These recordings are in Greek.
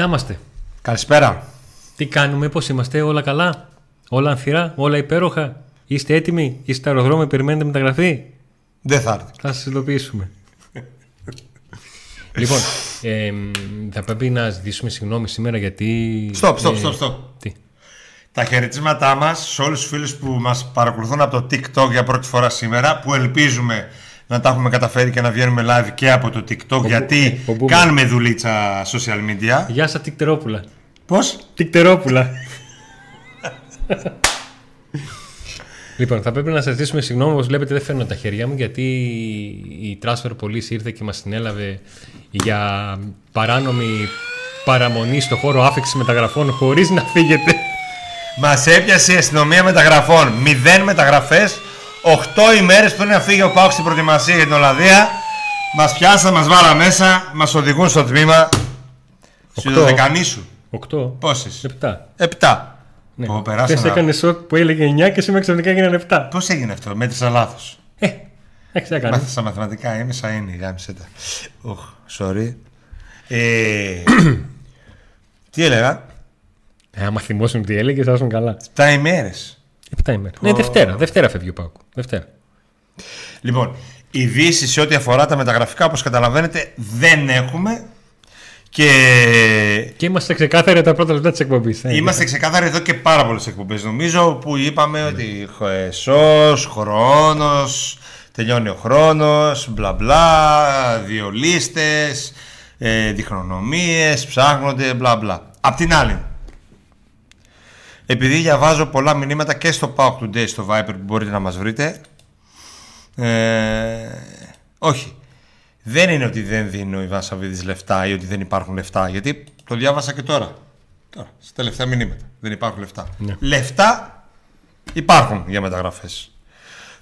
Να είμαστε. Καλησπέρα. Τι κάνουμε, πώς είμαστε, όλα καλά, όλα ανθυρά, όλα υπέροχα; Είστε έτοιμοι, είστε στο αεροδρόμιο, περιμένετε μεταγραφή; Δεν θα έρθει. Θα σας ειδοποιήσουμε. λοιπόν, ε, θα πρέπει να ζητήσουμε συγγνώμη σήμερα γιατί. Στοπ, στοπ, ε, στοπ, στοπ. Τι; Τα χαιρετίσματά μας σε όλους τους φίλους που μας παρακολουθούν από το TikTok για πρώτη φορά σήμερα, που ελπίζουμε να τα έχουμε καταφέρει και να βγαίνουμε live και από το TikTok, γιατί ο Μπούμπα. κάνουμε δουλίτσα social media. Γεια σας, Τικτερόπουλα. Πώς; Τικτερόπουλα. λοιπόν, θα πρέπει να σας ζητήσουμε συγγνώμη. Όπως βλέπετε, δεν φέρνω τα χέρια μου γιατί η Transfer Police ήρθε και μας την έλαβε για παράνομη παραμονή στο χώρο άφηξης μεταγραφών χωρίς να φύγετε. Μας έπιασε η αστυνομία μεταγραφών. Μηδέν μεταγραφές. 8 ημέρες πριν να φύγει ο Πάουκ στην προετοιμασία για την Ολλανδία. Μας πιάσαν, μας βάλα μέσα, μας οδηγούν στο τμήμα. Σου Οκτώ. δεκανή σου. 8. Πόσες; 7. 7. Ναι. Πω, Χθες περάσαμε. έκανε σοκ που έλεγε 9 και σήμερα ξαφνικά έγιναν 7. Πώς έγινε αυτό, μέτρησα λάθος. Ε, εντάξει, έκανε. Μάθησα μαθηματικά, έμεσα είναι, γάμισε τα. Οχ, sorry. Ε, τι έλεγα, Ε, άμα θυμόσουν τι έλεγες, θα ήσουν καλά. 7 ημέρες. 7 ημέρα. Ναι, Δευτέρα. Δευτέρα φεύγει ο Πάουκ. Δευτέρα. Λοιπόν, ειδήσεις σε ό,τι αφορά τα μεταγραφικά, όπως καταλαβαίνετε, δεν έχουμε. Και Και είμαστε ξεκάθαροι τα πρώτα λεπτά της εκπομπής. είμαστε ξεκάθαροι εδώ και πάρα πολλές εκπομπές, νομίζω, που είπαμε ότι εσό, χρόνος, τελειώνει ο χρόνος, μπλα μπλα, δύο λίστες, ε, διχρονομίε, ψάχνονται, μπλα μπλα. Απ' την άλλη, επειδή διαβάζω πολλά μηνύματα και στο Pauk Today στο Viper που μπορείτε να μας βρείτε ε, όχι. Δεν είναι ότι δεν δίνει ο Ιβάν Σαββίδης λεφτά ή ότι δεν υπάρχουν λεφτά γιατί το διάβασα και τώρα. Τώρα στα τελευταία μηνύματα. Δεν υπάρχουν λεφτά. Ναι. λεφτά υπάρχουν για μεταγραφές.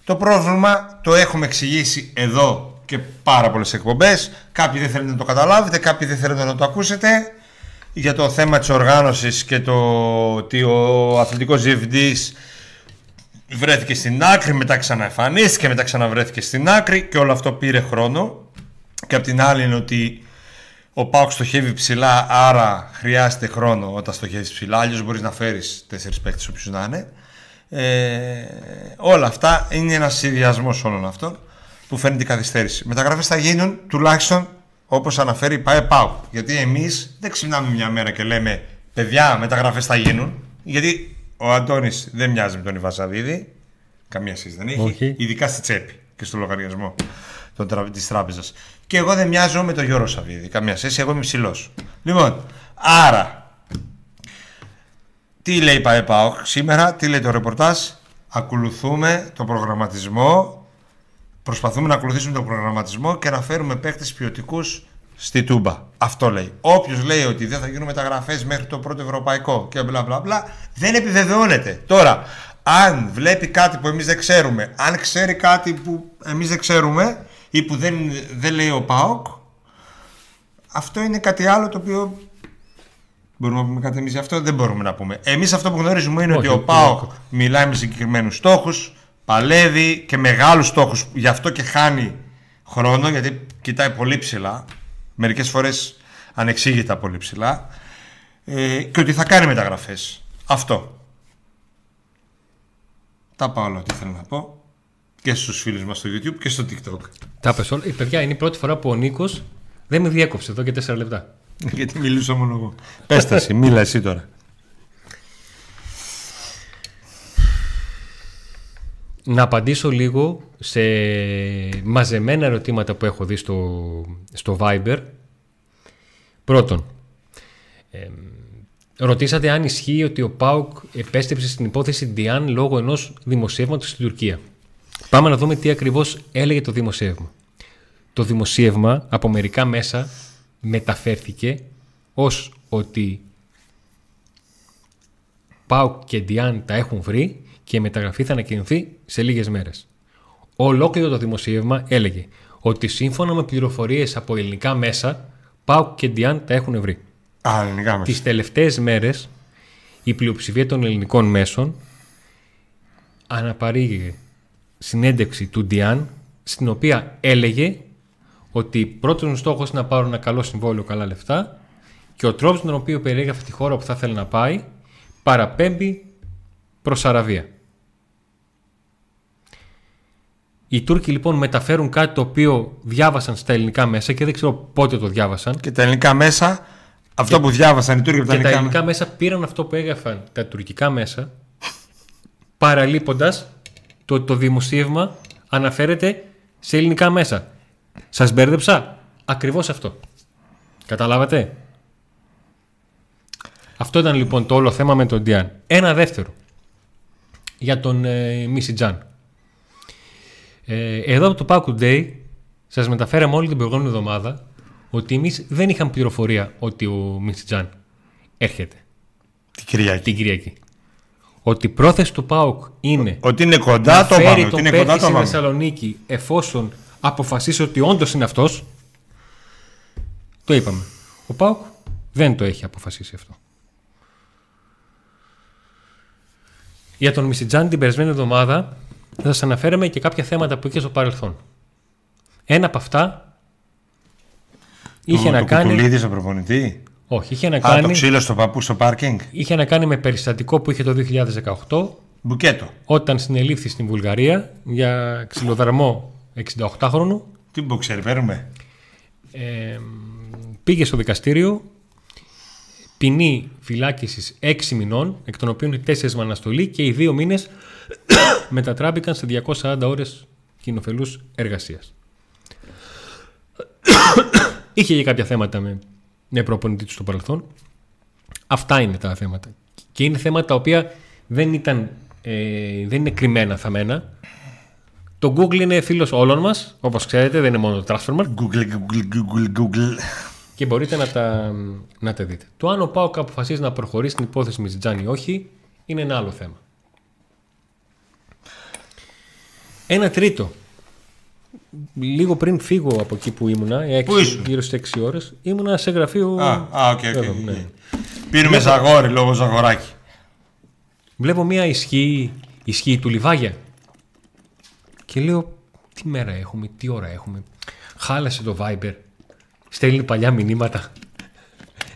Το πρόβλημα το έχουμε εξηγήσει εδώ και πάρα πολλές εκπομπές. Κάποιοι δεν θέλετε να το καταλάβετε κάποιοι δεν θέλετε να το ακούσετε για το θέμα της οργάνωσης και το ότι ο αθλητικός διευθυντής βρέθηκε στην άκρη, μετά ξαναεμφανίστηκε, μετά ξαναβρέθηκε στην άκρη και όλο αυτό πήρε χρόνο. Και απ' την άλλη είναι ότι ο Πάουκ στοχεύει ψηλά, άρα χρειάζεται χρόνο όταν στοχεύεις ψηλά. Αλλιώς μπορείς να φέρεις τέσσερις παίκτες όποιους να είναι. Ε, όλα αυτά είναι ένας συνδυασμός όλων αυτών που φέρνει την καθυστέρηση. Μεταγραφές θα γίνουν τουλάχιστον όπως αναφέρει η ΠαΕ ΠΑΟΚ. Γιατί εμείς δεν ξυπνάμε μια μέρα και λέμε παιδιά, μεταγραφές θα γίνουν. Γιατί ο Αντώνης δεν μοιάζει με τον Ιβασαβίδη. Καμία σχέση δεν έχει. Όχι. Ειδικά στη τσέπη και στο λογαριασμό της τράπεζας. Και εγώ δεν μοιάζω με τον Γιώργο Σαββίδη. Καμία σχέση. Εγώ είμαι ψηλός. Λοιπόν, άρα τι λέει η ΠαΕ ΠΑΟΚ σήμερα, τι λέει το ρεπορτάζ; Ακολουθούμε το προγραμματισμό. Προσπαθούμε να ακολουθήσουμε τον προγραμματισμό και να φέρουμε παίκτες ποιοτικούς στη Τούμπα. Αυτό λέει. Όποιος λέει ότι δεν θα γίνουν μεταγραφές μέχρι το πρώτο ευρωπαϊκό και μπλα μπλα μπλα, δεν επιβεβαιώνεται. Τώρα, αν βλέπει κάτι που εμείς δεν ξέρουμε, αν ξέρει κάτι που εμείς δεν ξέρουμε ή που δεν, δεν λέει ο ΠΑΟΚ, αυτό είναι κάτι άλλο το οποίο Μπορούμε να πούμε κάτι εμείς γι' αυτό, δεν μπορούμε να πούμε. Εμείς αυτό που γνωρίζουμε είναι Όχι, ότι ο όχι, ΠΑΟΚ όχι. μιλάει με συγκεκριμένους στόχους, παλεύει και μεγάλους στόχους, γι' αυτό και χάνει χρόνο, γιατί κοιτάει πολύ ψηλά. Μερικές φορές ανεξήγητα πολύ ψηλά. Ε, και ότι θα κάνει μεταγραφές. Αυτό. Τα πάω όλα ό,τι θέλω να πω. Και στους φίλους μας στο YouTube και στο TikTok. Τα πες όλα. Ε, παιδιά, είναι η πρώτη φορά που ο Νίκος δεν με διέκοψε εδώ και 4 λεπτά. γιατί μιλούσα μόνο εγώ. Πες τα εσύ, μίλα εσύ τώρα. Να απαντήσω λίγο σε μαζεμένα ερωτήματα που έχω δει στο, στο Viber. Πρώτον, εμ, ρωτήσατε αν ισχύει ότι ο ΠΑΟΚ επέστρεψε στην υπόθεση Διάν λόγω ενός δημοσιεύματος στην Τουρκία. Πάμε να δούμε τι ακριβώς έλεγε το δημοσίευμα. Το δημοσίευμα από μερικά μέσα μεταφέρθηκε ως ότι ΠΑΟΚ και Διάν τα έχουν βρει και η μεταγραφή θα ανακοινωθεί σε λίγες μέρες. Ολόκληρο το δημοσίευμα έλεγε ότι σύμφωνα με πληροφορίες από ελληνικά μέσα, ΠΑΟΚ και Διάν τα έχουν βρει. Α, ελληνικά μέσα. Τις τελευταίες μέρες η πλειοψηφία των ελληνικών μέσων αναπαρήγε συνέντευξη του Διάν στην οποία έλεγε ότι πρώτον στόχος είναι να πάρουν ένα καλό συμβόλαιο, καλά λεφτά και ο τρόπος με τον οποίο περιέγραφε τη χώρα που θα ήθελε να πάει παραπέμπει προς Αραβία. Οι Τούρκοι λοιπόν μεταφέρουν κάτι το οποίο διάβασαν στα ελληνικά μέσα και δεν ξέρω πότε το διάβασαν. Και τα ελληνικά μέσα, αυτό που διάβασαν οι Τούρκοι από τα Και τα ελληνικά, ελληνικά μέσα πήραν αυτό που έγραφαν τα τουρκικά μέσα, παραλείποντας το, το δημοσίευμα αναφέρεται σε ελληνικά μέσα. Σας μπέρδεψα; Ακριβώς αυτό. Καταλάβατε; Αυτό ήταν λοιπόν το όλο θέμα με τον Διάν. Ένα δεύτερο. Για τον ε, Μίση Τζαν. Ε, εδώ από το Paco Day σας μεταφέραμε όλη την προηγούμενη εβδομάδα ότι εμείς δεν είχαμε πληροφορία ότι ο Μίση Τζαν έρχεται την Κυριακή. την Κυριακή. Ότι η πρόθεση του ΠΑΟΚ είναι Ότι είναι κοντά να το φέρει πάμε. Ότι τον είναι παίκτη κοντά το στη πάμε. Θεσσαλονίκη εφόσον αποφασίσει ότι όντως είναι αυτός το είπαμε. Ο ΠΑΟΚ δεν το έχει αποφασίσει αυτό. Για τον Μισιτζάν την περασμένη εβδομάδα θα σας αναφέραμε και κάποια θέματα που είχε στο παρελθόν. Ένα από αυτά είχε Το- να το κάνει... κουτουλίδι στον προπονητή; Όχι, είχε να Α, το κάνει... ξύλο στο παππού στο πάρκινγκ; Είχε να κάνει με περιστατικό που είχε το 2018 Μπουκέτο. όταν συνελήφθη στην Βουλγαρία για ξυλοδαρμό 68χρονου. Τι μποξέρ, παίρνουμε; Ε, πήγε στο δικαστήριο ποινή φυλάκισης 6 μηνών, εκ των οποίων οι 4 με αναστολή και οι 2 μήνες μετατράπηκαν σε 240 ώρες κοινοφελούς εργασίας. Είχε και κάποια θέματα με, με προπονητή του στο παρελθόν. Αυτά είναι τα θέματα. Και είναι θέματα τα οποία δεν, ήταν, ε, δεν είναι κρυμμένα θαμμένα. Το Google είναι φίλος όλων μας, όπως ξέρετε, δεν είναι μόνο το Transfermarkt Google, Google, Google, Google. και μπορείτε να τα, να τα δείτε. Το αν ο Πάοκ αποφασίζει να προχωρήσει στην υπόθεση με Ζιτζάν ή όχι είναι ένα άλλο θέμα. Ένα τρίτο. Λίγο πριν φύγω από εκεί που ήμουνα, έξι- Πού ήσουν; γύρω στις 6 ώρες, ήμουνα σε γραφείο. Α, α, οκ, οκ. Εδώ, ναι. Πίνουμε Ζαγόρι λόγω Ζαγοράκη. Βλέπω μια ισχύει, ισχύει του Λιβάγια. Και λέω, τι μέρα έχουμε, τι ώρα έχουμε. Χάλασε το Viber. Στέλνει παλιά μηνύματα.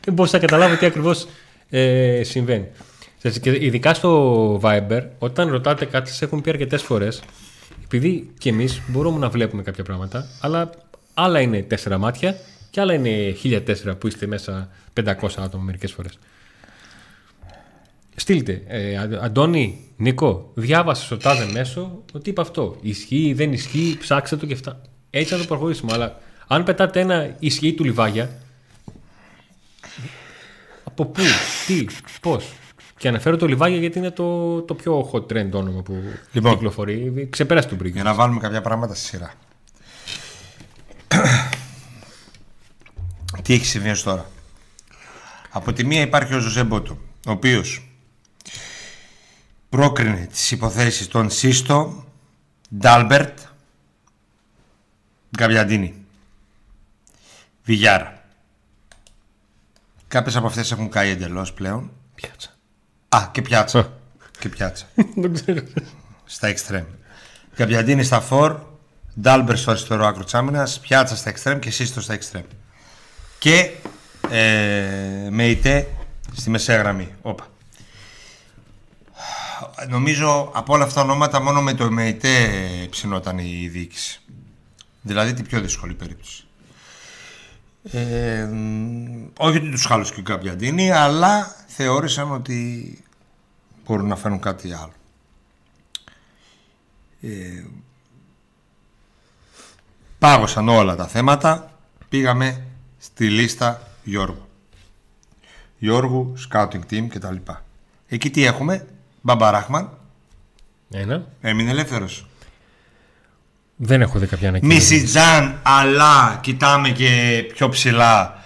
Δεν μπορούσα να καταλάβω τι ακριβώς ε, συμβαίνει. Σας- Και ειδικά στο Viber, όταν ρωτάτε κάτι, σας έχουν πει αρκετές φορές, επειδή και εμείς μπορούμε να βλέπουμε κάποια πράγματα, αλλά άλλα είναι τέσσερα μάτια και άλλα είναι χίλια τέσσερα που είστε μέσα 500 άτομα μερικές φορές. Στείλτε. Ε, Α- Αντώνη, Νίκο, διάβασε στο τάδε μέσο ότι είπα αυτό. Ισχύει, δεν ισχύει, ψάξτε το και αυτά. Έτσι να το προχωρήσουμε. Αλλά αν πετάτε ένα ισχύει του λιβάγια. Από πού, τι, πώς. Και αναφέρω το λιβάγια γιατί είναι το, το πιο hot trend όνομα που Λοιπόν. κυκλοφορεί. Ξεπέρασε τον πρίγκι. Για να βάλουμε κάποια πράγματα στη σειρά. Τι έχει συμβεί ως τώρα; Από τη μία υπάρχει ο Ζωζέ Μπότο, ο οποίος πρόκρινε τις υποθέσεις των Σίστο, Ντάλμπερτ, Γκαβιαντίνη, Βιγιάρα. Κάποιες από αυτές έχουν καεί εντελώς πλέον. Πιάτσα. Α, και πιάτσα. και πιάτσα. Δεν ξέρω. στα εξτρέμ. Γκαμπιαντίνη στα φορ, Ντάλμπερ στο αριστερό άκρο της άμυνας, Πιάτσα στα εξτρέμ και Σύστο στα εξτρέμ. Και ε, Μεϊτέ στη μεσαία γραμμή. Όπα. Νομίζω από όλα αυτά τα ονόματα μόνο με το Μεϊτέ ψινόταν η διοίκηση. Δηλαδή την πιο δύσκολη περίπτωση. Ε, μ, όχι ότι τους χάλωσε και ο Γκαμπιαντίνη, αλλά θεώρησαν ότι μπορούν να φέρουν κάτι άλλο. Ε, πάγωσαν όλα τα θέματα πήγαμε στη λίστα Γιώργου Γιώργου, scouting team κτλ εκεί τι έχουμε; Μπαμπαράχμαν, Ένα. έμεινε ελεύθερος Δεν έχω δει κάποια ανακοίνωση. Μισιτζάν αλλά κοιτάμε και πιο ψηλά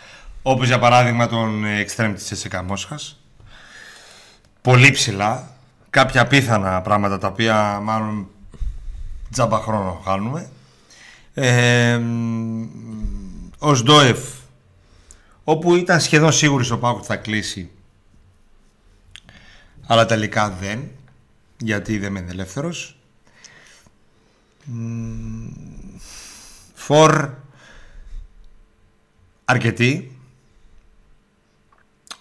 όπως για παράδειγμα τον εξτρέμ της Εσεκα Μόσχας πολύ ψηλά. Κάποια απίθανα πράγματα τα οποία μάλλον τζάμπα χρόνο χάνουμε. Ε, μ, ο Σντόεφ όπου ήταν σχεδόν σίγουροι στο Πάκο ότι θα κλείσει αλλά τελικά δεν γιατί δεν μένει ελεύθερος. Φορ αρκετοί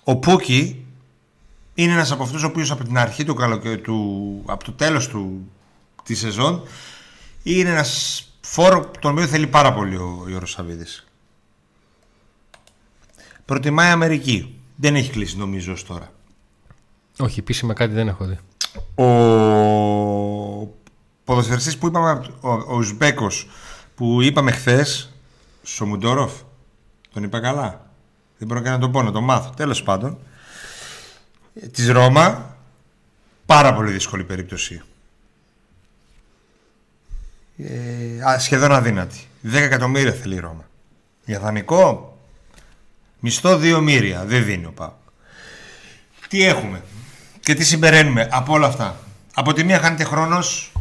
Ο Πούκι είναι ένας από αυτούς ο οποίος από την αρχή του, καλοκαι... του από το τέλος του της σεζόν είναι ένας φόρο τον οποίο θέλει πάρα πολύ ο Γιώργος Σαββίδης. Προτιμάει Αμερική. Δεν έχει κλείσει νομίζω ως τώρα. Όχι, επίσημα κάτι δεν έχω δει. Ο ποδοσφαιριστής που είπαμε, ο, ο Ουσμπέκος που είπαμε χθες στο Μουντόροφ, τον είπα καλά; Δεν μπορώ να τον πω, να τον μάθω. Τέλος πάντων, της Ρώμα, πάρα πολύ δύσκολη περίπτωση. Ε, σχεδόν αδύνατη. 10 εκατομμύρια θέλει η Ρώμα. Για δανεικό, μισθό 2 μύρια. Δεν δίνει ο Πάο. Τι έχουμε και τι συμπεραίνουμε από όλα αυτά. Από τη μία χάνεται χρόνος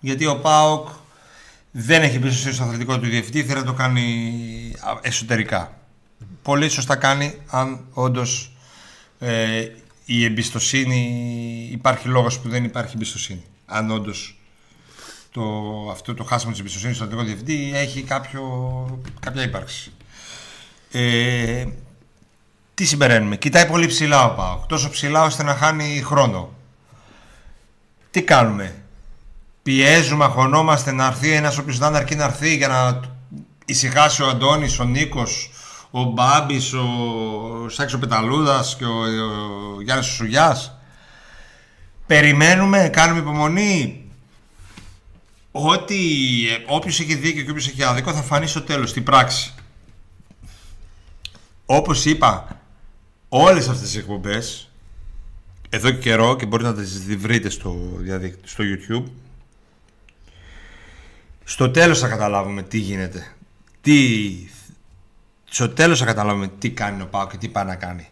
γιατί ο Πάοκ δεν έχει πίσω στο αθλητικό του διευθυντή, θέλει να το κάνει εσωτερικά. Πολύ σωστά κάνει αν όντως ε, η εμπιστοσύνη υπάρχει λόγος που δεν υπάρχει εμπιστοσύνη. Αν όντως το, αυτό το χάσιμο της εμπιστοσύνης στο αθλητικό διευθυντή έχει κάποιο, κάποια ύπαρξη. Ε, τι συμπεραίνουμε; Κοιτάει πολύ ψηλά ο Πάοκ. Τόσο ψηλά ώστε να χάνει χρόνο. Τι κάνουμε; Πιέζουμε, αγωνόμαστε να έρθει ένας ο οποίος δεν αρκεί να έρθει για να ησυχάσει ο Αντώνης, ο Νίκος, ο Μπάμπης, ο Σάξο Πεταλούδας και ο, ο Γιάννης Σουγιάς. Περιμένουμε, κάνουμε υπομονή. Ότι όποιος έχει δίκιο και όποιος έχει άδικο θα φανεί στο τέλος, στην πράξη. Όπως είπα όλες αυτές τις εκπομπές εδώ και καιρό και μπορείτε να τις βρείτε στο, στο YouTube στο τέλος θα καταλάβουμε τι γίνεται τι, στο τέλος θα καταλάβουμε τι κάνει ο Πάο και τι πάει να κάνει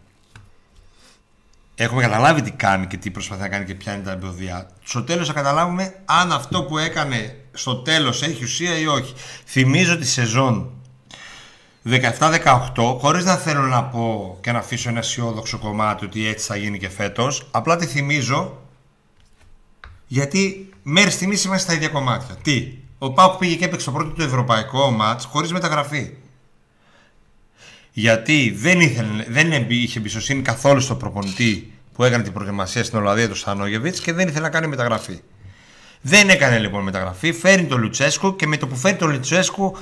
Έχουμε καταλάβει τι κάνει και τι προσπαθεί να κάνει και ποια είναι τα εμποδιά. Στο τέλος θα καταλάβουμε αν αυτό που έκανε στο τέλος έχει ουσία ή όχι. Θυμίζω τη σεζόν 17-18, χωρίς να θέλω να πω και να αφήσω ένα αισιόδοξο κομμάτι ότι έτσι θα γίνει και φέτος, απλά τη θυμίζω γιατί μέρη στιγμής είμαστε στα ίδια κομμάτια. Τι, ο Πάουκ πήγε και έπαιξε το πρώτο του ευρωπαϊκό μάτς χωρίς μεταγραφή. Γιατί δεν, ήθελε, δεν είχε εμπιστοσύνη καθόλου στο προπονητή που έκανε την προετοιμασία στην Ολλανδία του Στανόγεβιτ και δεν ήθελε να κάνει μεταγραφή. Δεν έκανε λοιπόν μεταγραφή, φέρνει τον Λουτσέσκου και με το που φέρνει τον Λουτσέσκου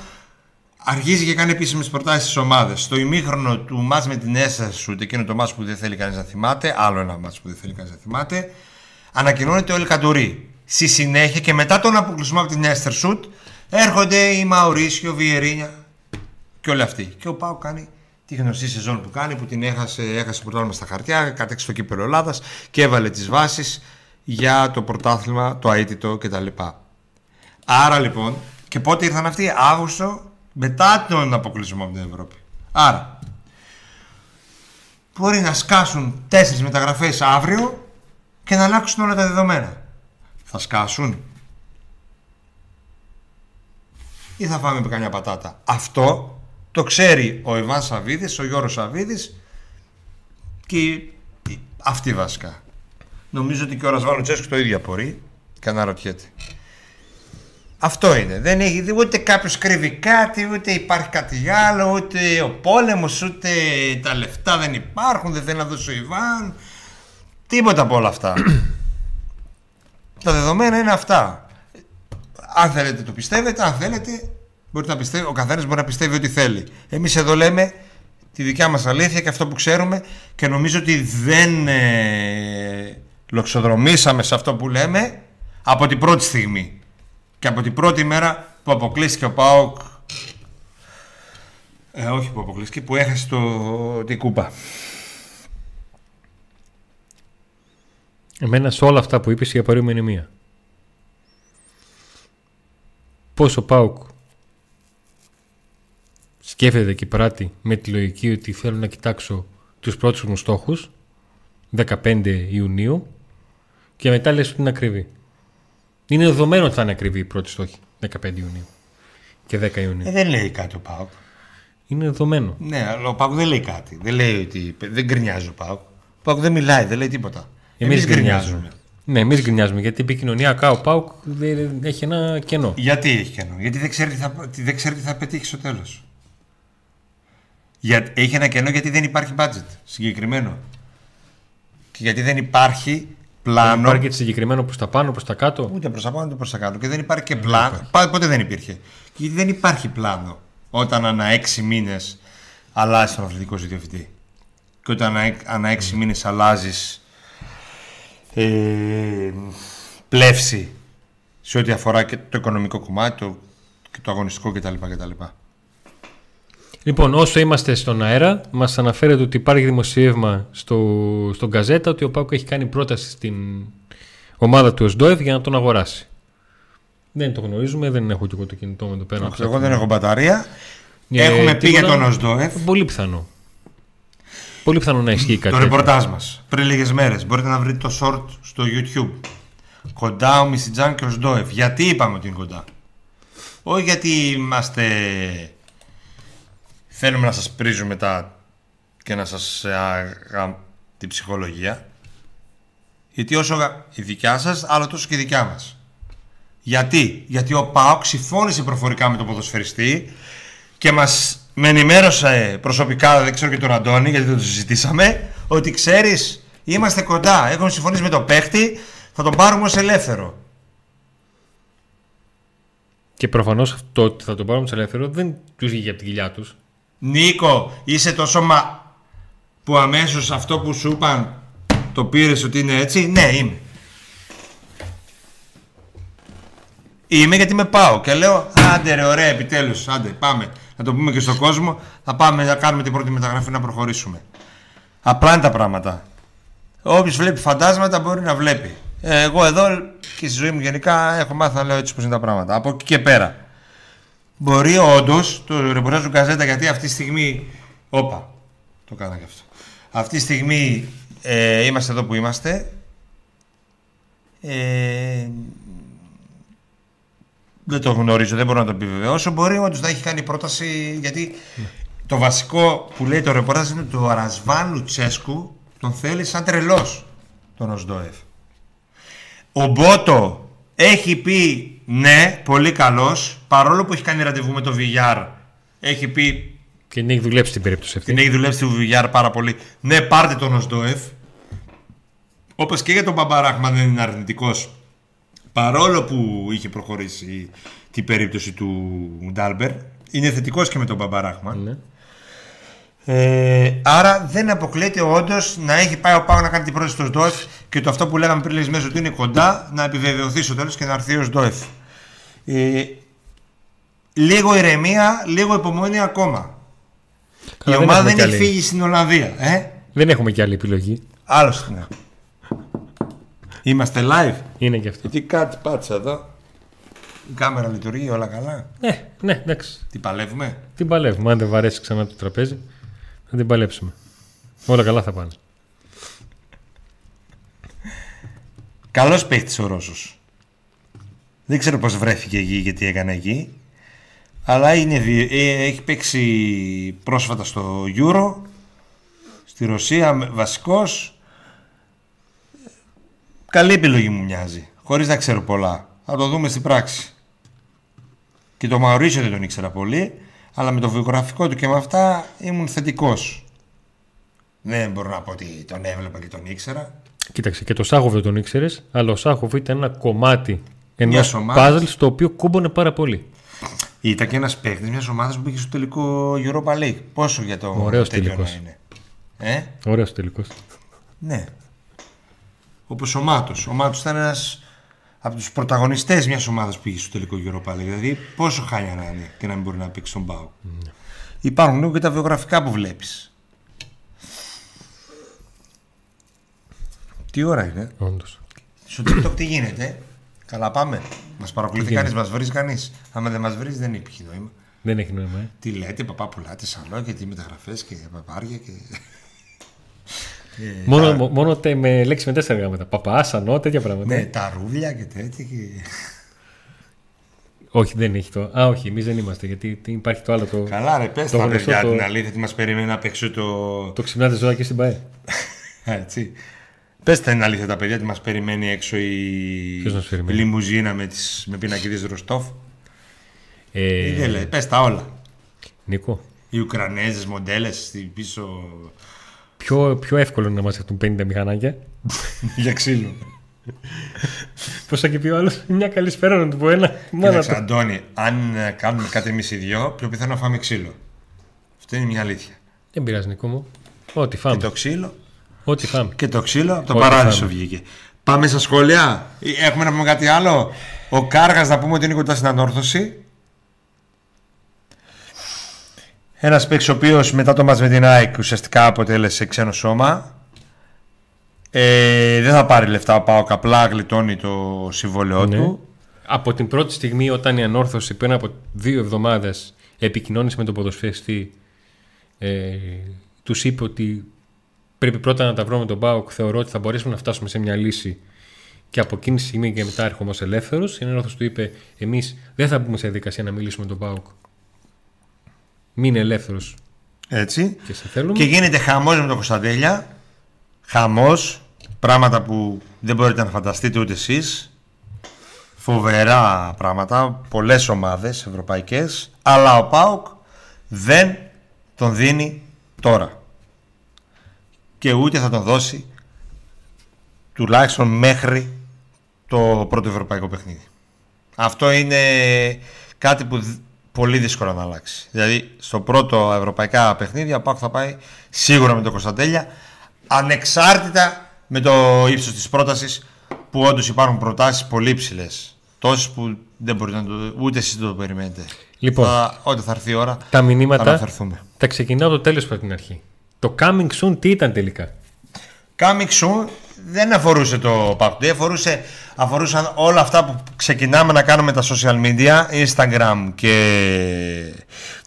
Αρχίζει και κάνει επίσημες προτάσεις στις ομάδες. Στο ημίχρονο του μάτς με την Έσσερσουτ, εκείνο το μάτς που δεν θέλει κανείς να θυμάται, άλλο ένα μάτς που δεν θέλει κανείς να θυμάται, ανακοινώνεται ο Ελκαντορί. Στη συνέχεια και μετά τον αποκλεισμό από την Έσσερσουτ, έρχονται οι Μαουρίσιο, Βιερίνια και όλοι αυτοί. Και ο Πάου κάνει τη γνωστή σεζόν που κάνει, που την έχασε, έχασε πρωτάθλημα στα χαρτιά, κατέξε το κύπελο Ελλάδας και έβαλε τις βάσεις για το πρωτάθλημα, το αίτητο κτλ. Άρα λοιπόν, και πότε ήρθαν αυτοί, Αύγουστο μετά τον αποκλεισμό από την Ευρώπη. Άρα, μπορεί να σκάσουν τέσσερις μεταγραφές αύριο και να αλλάξουν όλα τα δεδομένα. Θα σκάσουν ή θα φάμε με καμιά πατάτα. Αυτό το ξέρει ο Ιβάν Σαββίδης, ο Γιώργος Σαββίδης και αυτοί βασικά. Νομίζω ότι και ο Ρασβάνο Τσέσκου το ίδιο απορεί και αναρωτιέται. Αυτό είναι. Δεν έχει, ούτε κάποιος κρύβει κάτι, ούτε υπάρχει κάτι άλλο, ούτε ο πόλεμος, ούτε τα λεφτά δεν υπάρχουν, δεν θέλει να δώσει ο Ιβάν. Τίποτα από όλα αυτά. τα δεδομένα είναι αυτά. Αν θέλετε το πιστεύετε, αν θέλετε, μπορείτε να πιστεύετε, ο καθένας μπορεί να πιστεύει ό,τι θέλει. Εμείς εδώ λέμε τη δικιά μας αλήθεια και αυτό που ξέρουμε και νομίζω ότι δεν ε, λοξοδρομήσαμε σε αυτό που λέμε από την πρώτη στιγμή. Και από την πρώτη μέρα που αποκλείστηκε ο ΠΑΟΚ ε, όχι που αποκλείστηκε, που έχασε το, την κούπα. Εμένα σε όλα αυτά που είπες η απορία είναι μία. Πώς ο ΠΑΟΚ σκέφτεται και πράττει με τη λογική ότι θέλω να κοιτάξω τους πρώτους μου στόχους 15 Ιουνίου και μετά λες ότι είναι ακριβή. Είναι δεδομένο ότι θα είναι ακριβή η πρώτη στόχη 15 Ιουνίου και 10 Ιουνίου. Ε, δεν λέει κάτι ο Πάουκ. Είναι δεδομένο. Ναι, αλλά ο Πάουκ δεν λέει κάτι. Δεν λέει ότι. Δεν γκρινιάζει ο Πάουκ. Ο Πάουκ δεν μιλάει, δεν λέει τίποτα. Εμείς γκρινιάζουμε. Ναι, εμείς γκρινιάζουμε γιατί επικοινωνιακά ο Πάουκ έχει ένα κενό. Γιατί έχει κενό, Γιατί δεν ξέρει τι θα, δεν ξέρει τι θα πετύχει στο τέλος. Για, έχει ένα κενό γιατί δεν υπάρχει budget συγκεκριμένο. Και γιατί δεν υπάρχει πλάνο. Δεν υπάρχει και συγκεκριμένο προς τα πάνω, προς τα κάτω. Ούτε προς τα πάνω ούτε προς τα κάτω. Και δεν υπάρχει και πλάνο. Πά- Ποτέ δεν υπήρχε. Γιατί δεν υπάρχει πλάνο όταν ανά έξι μήνες αλλάζεις τον αθλητικό σου διευθυντή. Και όταν ανά, ανά έξι μήνες αλλάζεις ε, πλεύση σε ό,τι αφορά και το οικονομικό κομμάτι το, και το αγωνιστικό κτλ. κτλ. Λοιπόν, όσο είμαστε στον αέρα, μας αναφέρεται ότι υπάρχει δημοσίευμα στο, στον Καζέτα ότι ο Πάκο έχει κάνει πρόταση στην ομάδα του ΟΣΔΟΕΒ για να τον αγοράσει. Δεν το γνωρίζουμε, δεν έχω και εγώ το κινητό μου εδώ πέρα. να Εγώ ψάξω. δεν έχω μπαταρία. Ε, Έχουμε πει για τίποτα. τον ΟΣΔΟΕΦ. Πολύ πιθανό. Πολύ πιθανό να ισχύει κάτι. Το τέτοιο. ρεπορτάζ μας πριν λίγες μέρες. Μπορείτε να βρείτε το short στο YouTube. Κοντά ο Μισιτζάν και ο Σντόεφ. Γιατί είπαμε ότι είναι κοντά. Όχι γιατί είμαστε. Θέλουμε να σας πρίζουμε τα και να σας ε, αγα... την ψυχολογία. Γιατί όσο γα- η δικιά σας, άλλο τόσο και η δικιά μας. Γιατί, γιατί ο ΠΑΟΚ συμφώνησε προφορικά με τον ποδοσφαιριστή και μας με ενημέρωσε προσωπικά, δεν ξέρω και τον Αντώνη γιατί δεν το συζητήσαμε, ότι ξέρεις είμαστε κοντά, έχουμε συμφωνήσει με τον παίχτη, θα τον πάρουμε ως ελεύθερο. Και προφανώς αυτό ότι θα τον πάρουμε σε ελεύθερο δεν τους βγήκε από την κοιλιά τους. Νίκο, είσαι τόσο μα... που αμέσως αυτό που σου είπαν το πήρες ότι είναι έτσι; Ναι, είμαι. Είμαι γιατί με πάω και λέω άντε ρε ωραία επιτέλους, άντε πάμε να το πούμε και στον κόσμο θα πάμε να κάνουμε την πρώτη μεταγραφή να προχωρήσουμε. Απλά είναι τα πράγματα. Όποιος βλέπει φαντάσματα μπορεί να βλέπει. Ε, Εγώ εδώ και στη ζωή μου γενικά έχω μάθει να λέω έτσι πως είναι τα πράγματα. Από εκεί και πέρα. Μπορεί όντως το ρεπορτάζ του Καζέτα γιατί αυτή τη στιγμή. Όπα, το κάνα και αυτό. Αυτή τη στιγμή ε, είμαστε εδώ που είμαστε. Ε, δεν το γνωρίζω, δεν μπορώ να το επιβεβαιώσω. Μπορεί όντως να έχει κάνει πρόταση γιατί το βασικό που λέει το ρεπορτάζ είναι το Αρασβάν Λουτσέσκου τον θέλει σαν τρελός τον Οσντοεφ. Ο Μπότο έχει πει ναι, πολύ καλός παρόλο που έχει κάνει ραντεβού με το VR. Έχει πει Και δεν έχει δουλέψει την περίπτωση αυτή. την έχει δουλέψει το VR πάρα πολύ. Ναι, πάρτε τον Οσντοεφ. Όπως και για τον Μπαμπαράχμα δεν είναι αρνητικός. Παρόλο που είχε προχωρήσει την περίπτωση του Ντάλμπερ, είναι θετικός και με τον Μπαμπαράχμα. Ναι. Ε, άρα δεν αποκλείεται όντως να έχει πάει ο Πάο να κάνει την πρόταση στο ΣΔΟΕΦ και το αυτό που λέγαμε πριν λίγες μέρες ότι είναι κοντά να επιβεβαιωθεί στο τέλος και να έρθει ο ΣΔΟΕΦ. Ε, λίγο ηρεμία, λίγο υπομονή ακόμα. Καλά, η δεν ομάδα έχουμε δεν κι έχει άλλη. φύγει στην Ολλανδία. Ε; Δεν έχουμε και άλλη επιλογή. Άλλωστε. Ναι. Είμαστε live. Είναι και αυτό. Τι κάτι πάτσα εδώ. Η κάμερα λειτουργεί όλα καλά. Ναι, ναι, εντάξει. Τι παλεύουμε. Την παλεύουμε. Αν δεν βαρέσει ξανά το τραπέζι, θα την παλέψουμε. Όλα καλά θα πάνε. Καλός παίχτης ο Ρώσος. Δεν ξέρω πώς βρέθηκε εκεί και τι έκανε εκεί. Αλλά είναι, δι- ε, έχει παίξει πρόσφατα στο Euro. Στη Ρωσία με- βασικός. Καλή επιλογή μου μοιάζει. Χωρίς να ξέρω πολλά. Θα το δούμε στην πράξη. Και το Μαουρίσιο δεν τον ήξερα πολύ. Αλλά με το βιογραφικό του και με αυτά ήμουν θετικός. Δεν μπορώ να πω ότι τον έβλεπα και τον ήξερα. Κοίταξε, και το Σάχοβ δεν τον ήξερες, αλλά ο Σάχοβ ήταν ένα κομμάτι ενός Μιας ομάδας. παζλ στο οποίο κούμπονε πάρα πολύ. Ήταν και ένας παίκτης μιας ομάδας που πήγε στο τελικό Europa League. Πόσο για το Ωραίος τέτοιο τελικός. να είναι. Ε, Ωραίος τελικός. ναι. Όπως ο Μάτος. Ο Μάτος ήταν ένας από τους πρωταγωνιστές μιας ομάδας που πήγε στο τελικό Europa League. Δηλαδή, πόσο χάλια να είναι και να μην μπορεί να παίξει τον Πάο. Υπάρχουν λίγο και τα βιογραφικά που βλέπεις. Τι ώρα είναι; Όντως. Στο TikTok τι γίνεται; Καλά πάμε. Μας παρακολουθεί Τι κανείς, γίνεται; μας βρει κανείς. Άμα δεν μας βρει, δεν υπάρχει νόημα. Δεν έχει νόημα, ε. Τι λέτε, παπά πουλάτε σαλό και τι μεταγραφές και παπάρια και. και Μόνο, τα- μο- μόνο τε- με λέξη με τέσσερα γράμματα. Παπά, σανό, τέτοια πράγματα. Ναι, τα ρούβλια και τέτοια. Και... Όχι, δεν έχει το. Α, όχι, εμείς δεν είμαστε. Γιατί υπάρχει το άλλο. Το, Καλά, ρε, πες Το τα γνωστό παιδιά το- την αλήθεια, τι μας περιμένει απ' έξω το. το ξυπνάτε ζώα και στην ΠαΕ. Έτσι. Πες τα την αλήθεια τα παιδιά, τι μας περιμένει έξω η, Ποιος μας η περιμένει; λιμουζίνα με, τις... με πινακίδες Ροστόφ. Ε, Ε... Δεν λέει, πες τα όλα. Νίκο, Οι Ουκρανέζες μοντέλες στην πίσω. Πιο, πιο εύκολο είναι να μαζευτούν 50 μηχανάκια. για ξύλο. Πώς θα και πει ο άλλος, μια καλησπέρα να του πω ένα. Μάνα Κοίταξε, του. Αντώνη, αν ε, κάνουμε κάτι εμείς οι δυο, πιο πιθανό να φάμε ξύλο. Αυτό είναι μια αλήθεια. Δεν πειράζει, Νικό μου. Ό,τι Και φάμε. το ξύλο Ό,τι φάμε. και το ξύλο από το Ό,τι παράδεισο φάμε. βγήκε. Πάμε στα σχόλια. Ε, Έχουμε να πούμε κάτι άλλο. Ο Κάργας να πούμε ότι είναι κοντά στην ανόρθωση. Ένας παίκτης ο οποίος μετά το μάτς με την ΑΕΚ ουσιαστικά αποτέλεσε ξένο σώμα. Ε, δεν θα πάρει λεφτά ο Πάοκ, απλά γλιτώνει το συμβόλαιό Ναι. του. Από την πρώτη στιγμή όταν η ανόρθωση πριν από δύο εβδομάδες επικοινώνησε με τον ποδοσφαιριστή ε, τους είπε ότι πρέπει πρώτα να τα βρούμε με τον ΠΑΟΚ θεωρώ ότι θα μπορέσουμε να φτάσουμε σε μια λύση και από εκείνη τη στιγμή και μετά έρχομαι ως ελεύθερος η ανόρθωση του είπε εμείς δεν θα μπούμε σε διαδικασία να μιλήσουμε με τον ΠΑΟΚ μείνε ελεύθερος Έτσι. και σε θέλουμε Και γίνεται χαμός με τον Κωνσταντέλια. Χαμός. Πράγματα που δεν μπορείτε να φανταστείτε ούτε εσείς. Φοβερά πράγματα. Πολλές ομάδες ευρωπαϊκές. Αλλά ο ΠΑΟΚ δεν τον δίνει τώρα. Και ούτε θα τον δώσει τουλάχιστον μέχρι το πρώτο ευρωπαϊκό παιχνίδι. Αυτό είναι κάτι που δ- πολύ δύσκολο να αλλάξει. Δηλαδή, στο πρώτο ευρωπαϊκά παιχνίδια, ο Πάκου θα πάει σίγουρα με τον Κωνσταντέλια, ανεξάρτητα με το ύψος της πρότασης, που όντως υπάρχουν προτάσεις πολύ ψηλέ. Τόσες που δεν μπορείτε να το, ούτε εσείς δεν το περιμένετε. Λοιπόν. θα, όταν θα έρθει η ώρα, τα θα μηνύματα αναφερθούμε. τα ξεκινάω από το τέλος από την αρχή το coming soon τι ήταν τελικά; Coming soon δεν αφορούσε το Pack Day, αφορούσε, αφορούσαν όλα αυτά που ξεκινάμε να κάνουμε τα social media, Instagram και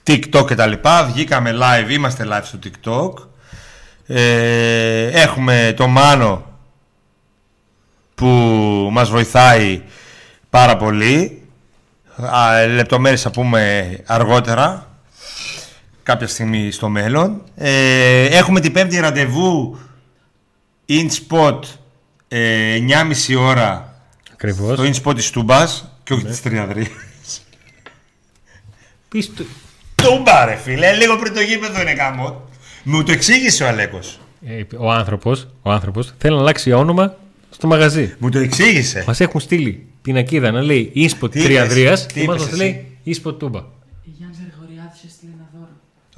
TikTok και τα λοιπά. Βγήκαμε live, είμαστε live στο TikTok. Ε, έχουμε το Μάνο που μας βοηθάει πάρα πολύ. Α, λεπτομέρειες θα πούμε αργότερα κάποια στιγμή στο μέλλον. Ε, έχουμε την πέμπτη ραντεβού in spot ε, 9.30 ώρα ακριβώς το in spot της Τούμπας και όχι της Τριαδρίας. Πεις το- Τούμπα ρε φίλε, λίγο πριν το γήπεδο είναι γάμο. Μου το εξήγησε ο Αλέκος. Ε, ο άνθρωπος, ο άνθρωπος θέλει να αλλάξει όνομα στο μαγαζί. Μου το εξήγησε. Μας έχουν στείλει πινακίδα να λέει Ίσπο Τι Τριαδρία είπες, τι και μας είπες εσύ; λέει Ίσπο Τούμπα. Γιάννης Γρηγοριάδης έστειλε ένα δώρο.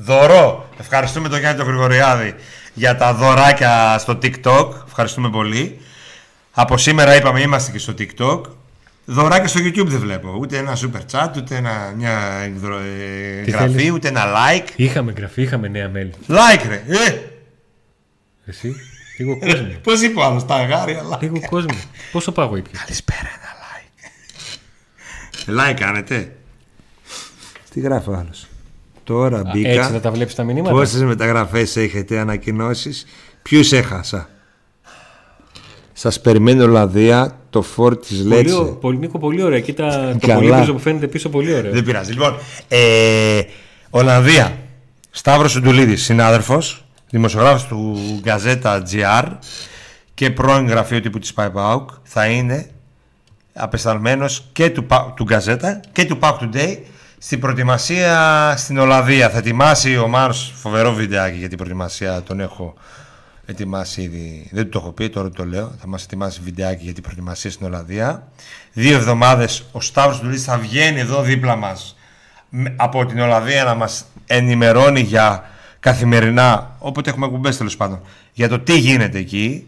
Δωρό. Ευχαριστούμε τον Γιάννη τον Γρηγοριάδη για τα δωράκια στο TikTok. Ευχαριστούμε πολύ. Από σήμερα είπαμε είμαστε και στο TikTok. Δωράκια στο YouTube δεν βλέπω. Ούτε ένα super chat, ούτε ένα, μια εκδρο- ε, Τι εγγραφή, θέλεις; ούτε ένα like. Είχαμε γραφεί, είχαμε νέα μέλη. Like ρε. Ε, Εσύ, λίγο κόσμο. πώς είπε ο άλλος, τα αγάρια like. λίγο κόσμο. Πόσο πάγο ήπια; Καλησπέρα ένα like. like κάνετε. Τι γράφει ο άλλος; Τώρα μπήκα. Έτσι θα τα βλέπεις τα μηνύματα; Πόσες μεταγραφές έχετε ανακοινώσεις; Ποιους έχασα; Σας περιμένει Ολλανδία Το φόρ της Πολύ, Λέτσε ω- πολύ, Νίκο, πολύ ωραία. Κοίτα το Καλά. πολύπριζο που φαίνεται πίσω, πολύ ωραίο. Δεν πειράζει λοιπόν ε, Ολλανδία Σταύρος Σουντουλίδης Συνάδελφος Δημοσιογράφος του Γκαζέτα GR Και πρώην γραφείο τύπου της ΠΑΕΠΑΟΚ Θα είναι απεσταλμένος και του, Πα- του Γκαζέτα και του PAOK Today στην προετοιμασία στην Ολλανδία. Θα ετοιμάσει ο Μάνος φοβερό βιντεάκι για την προετοιμασία. Τον έχω ετοιμάσει ήδη. Δεν του το έχω πει, τώρα το λέω. Θα μας ετοιμάσει βιντεάκι για την προετοιμασία στην Ολλανδία. Δύο εβδομάδες ο Σταύρος Ντουλής θα βγαίνει εδώ δίπλα μας με- από την Ολλανδία να μας ενημερώνει για καθημερινά, όποτε έχουμε κουμπές τέλος πάντων, για το τι γίνεται εκεί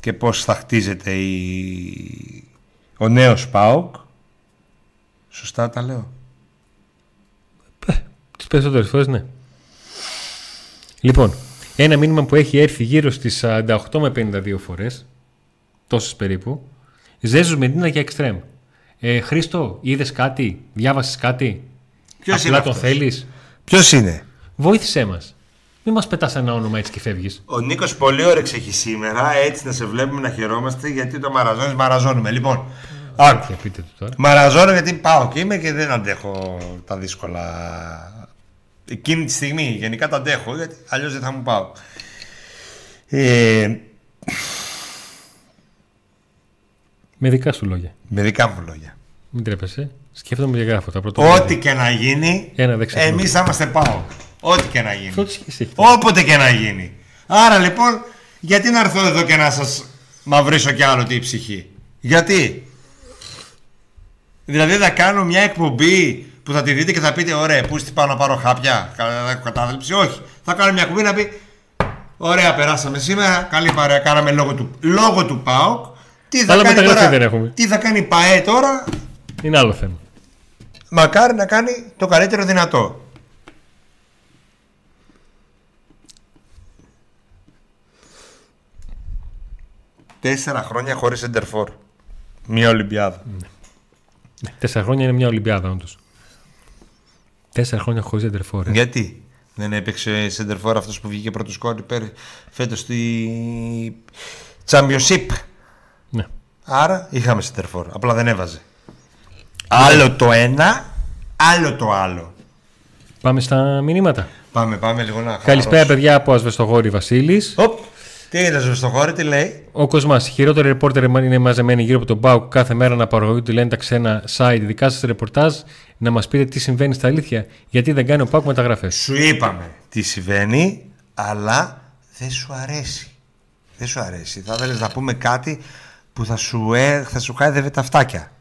και πώς θα χτίζεται η... ο νέος ΠΑΟΚ. Σωστά τα λέω. Τι περισσότερες φορές, ναι. Λοιπόν, ένα μήνυμα που έχει έρθει γύρω στις 48 με 52 φορές, τόσες περίπου. Ζέζου Μεντίνα για εξτρέμ. Ε, Χρήστο, είδες κάτι, διάβασες κάτι; Ποιος Απλά είναι τον αυτός; θέλεις; Ποιος είναι; Βοήθησέ μας. Μην μας πετάς ένα όνομα έτσι και φεύγεις. Ο Νίκος πολύ όρεξη έχει σήμερα, έτσι να σε βλέπουμε να χαιρόμαστε γιατί το μαραζώνεις, μαραζώνουμε. Λοιπόν, άκου. Για πείτε του τώρα. Μαραζώνω γιατί πάω και είμαι και δεν αντέχω τα δύσκολα. Εκείνη τη στιγμή γενικά τα αντέχω γιατί αλλιώς δεν θα μου πάω. Ε, Με δικά σου λόγια. με δικά μου λόγια. Μην τρέπεσαι. Σκέφτομαι και γράφω τα πρώτα. Ό,τι και να γίνει, Ένα δεν ξεχνώ. εμείς θα είμαστε πάω. Ό,τι και να γίνει. Όποτε και να γίνει. Άρα λοιπόν, γιατί να έρθω εδώ και να σας μαυρίσω κι άλλο τη ψυχή; Γιατί; Δηλαδή θα κάνω μια εκπομπή που θα τη δείτε και θα πείτε ωραία, πού πάω να πάρω χάπια, κατάθλιψη. Όχι. Θα κάνω μια εκπομπή να πει Ωραία, περάσαμε σήμερα. Καλή παρέα. Κάναμε λόγω του, λόγω του ΠΑΟΚ. Τι θα, κάνει τώρα, δεν έχουμε. τι θα κάνει η ΠΑΕ τώρα; Είναι άλλο θέμα. Μακάρι να κάνει το καλύτερο δυνατό. Τέσσερα χρόνια χωρίς Εντερφόρ. Μια Ολυμπιάδα. Ναι. Τέσσερα χρόνια είναι μια Ολυμπιάδα, όντως. Τέσσερα χρόνια χωρίς Εντερφόρ. Ε. Γιατί; Δεν έπαιξε Εντερφόρ αυτός που βγήκε πρώτος σκόρ φέτος στη Championship. Ναι. Άρα είχαμε Εντερφόρ. Απλά δεν έβαζε. Άλλο το ένα, άλλο το άλλο. Πάμε στα μηνύματα. Πάμε, πάμε λίγο να Καλησπέρα, παιδιά από Ασβεστογόρη Βασίλης. Τι είναι Ασβεστογόρη, τι λέει; Ο Κοσμά. Χειρότεροι ρεπόρτερ είναι μαζεμένοι γύρω από τον Μπάουκ κάθε μέρα να παραγωγούν λένε τα ξένα site. Δικά σας ρεπορτάζ να μας πείτε τι συμβαίνει στα αλήθεια. Γιατί δεν κάνει ο Πάουκ μεταγραφές. Σου είπαμε τι συμβαίνει, αλλά δεν σου αρέσει. Δεν σου αρέσει. Θα ήθελε να πούμε κάτι που θα σου, ε, θα σου χάιδευε τα φτάκια.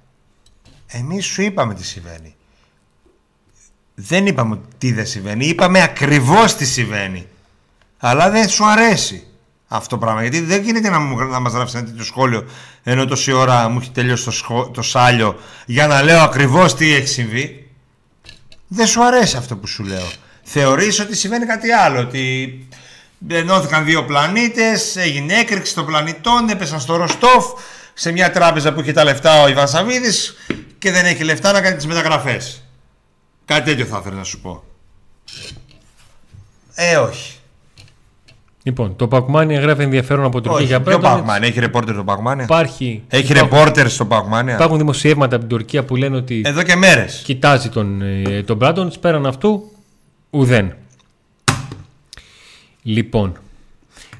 Εμείς σου είπαμε τι συμβαίνει. Δεν είπαμε τι δεν συμβαίνει. Είπαμε ακριβώς τι συμβαίνει. Αλλά δεν σου αρέσει αυτό το πράγμα. Γιατί δεν γίνεται να, μου, να μας γράψει ένα τέτοιο σχόλιο ενώ τόση ώρα μου έχει τελειώσει το, το σάλιο για να λέω ακριβώς τι έχει συμβεί. Δεν σου αρέσει αυτό που σου λέω. Θεωρείς ότι συμβαίνει κάτι άλλο. Ότι ενώθηκαν δύο πλανήτες, έγινε έκρηξη των πλανητών, έπεσαν στο Ροστόφ, σε μια τράπεζα που είχε τα λεφτά ο Ιβάν Σαββίδης και δεν έχει λεφτά να κάνει τις μεταγραφές. Κάτι τέτοιο θα ήθελα να σου πω. Ε, όχι. Λοιπόν, το Πακμάνια γράφει ενδιαφέρον από Τουρκία για πρώτα. Ποιο Πακμάνια, έχει ρεπόρτερ το Πακμάνια. Υπάρχει. Έχει ρεπόρτερ στο Πακμάνια. Υπάρχουν δημοσιεύματα από την Τουρκία που λένε ότι. Εδώ και μέρες. Κοιτάζει τον, ε, τον Μπράντον, πέραν αυτού ουδέν. Λοιπόν,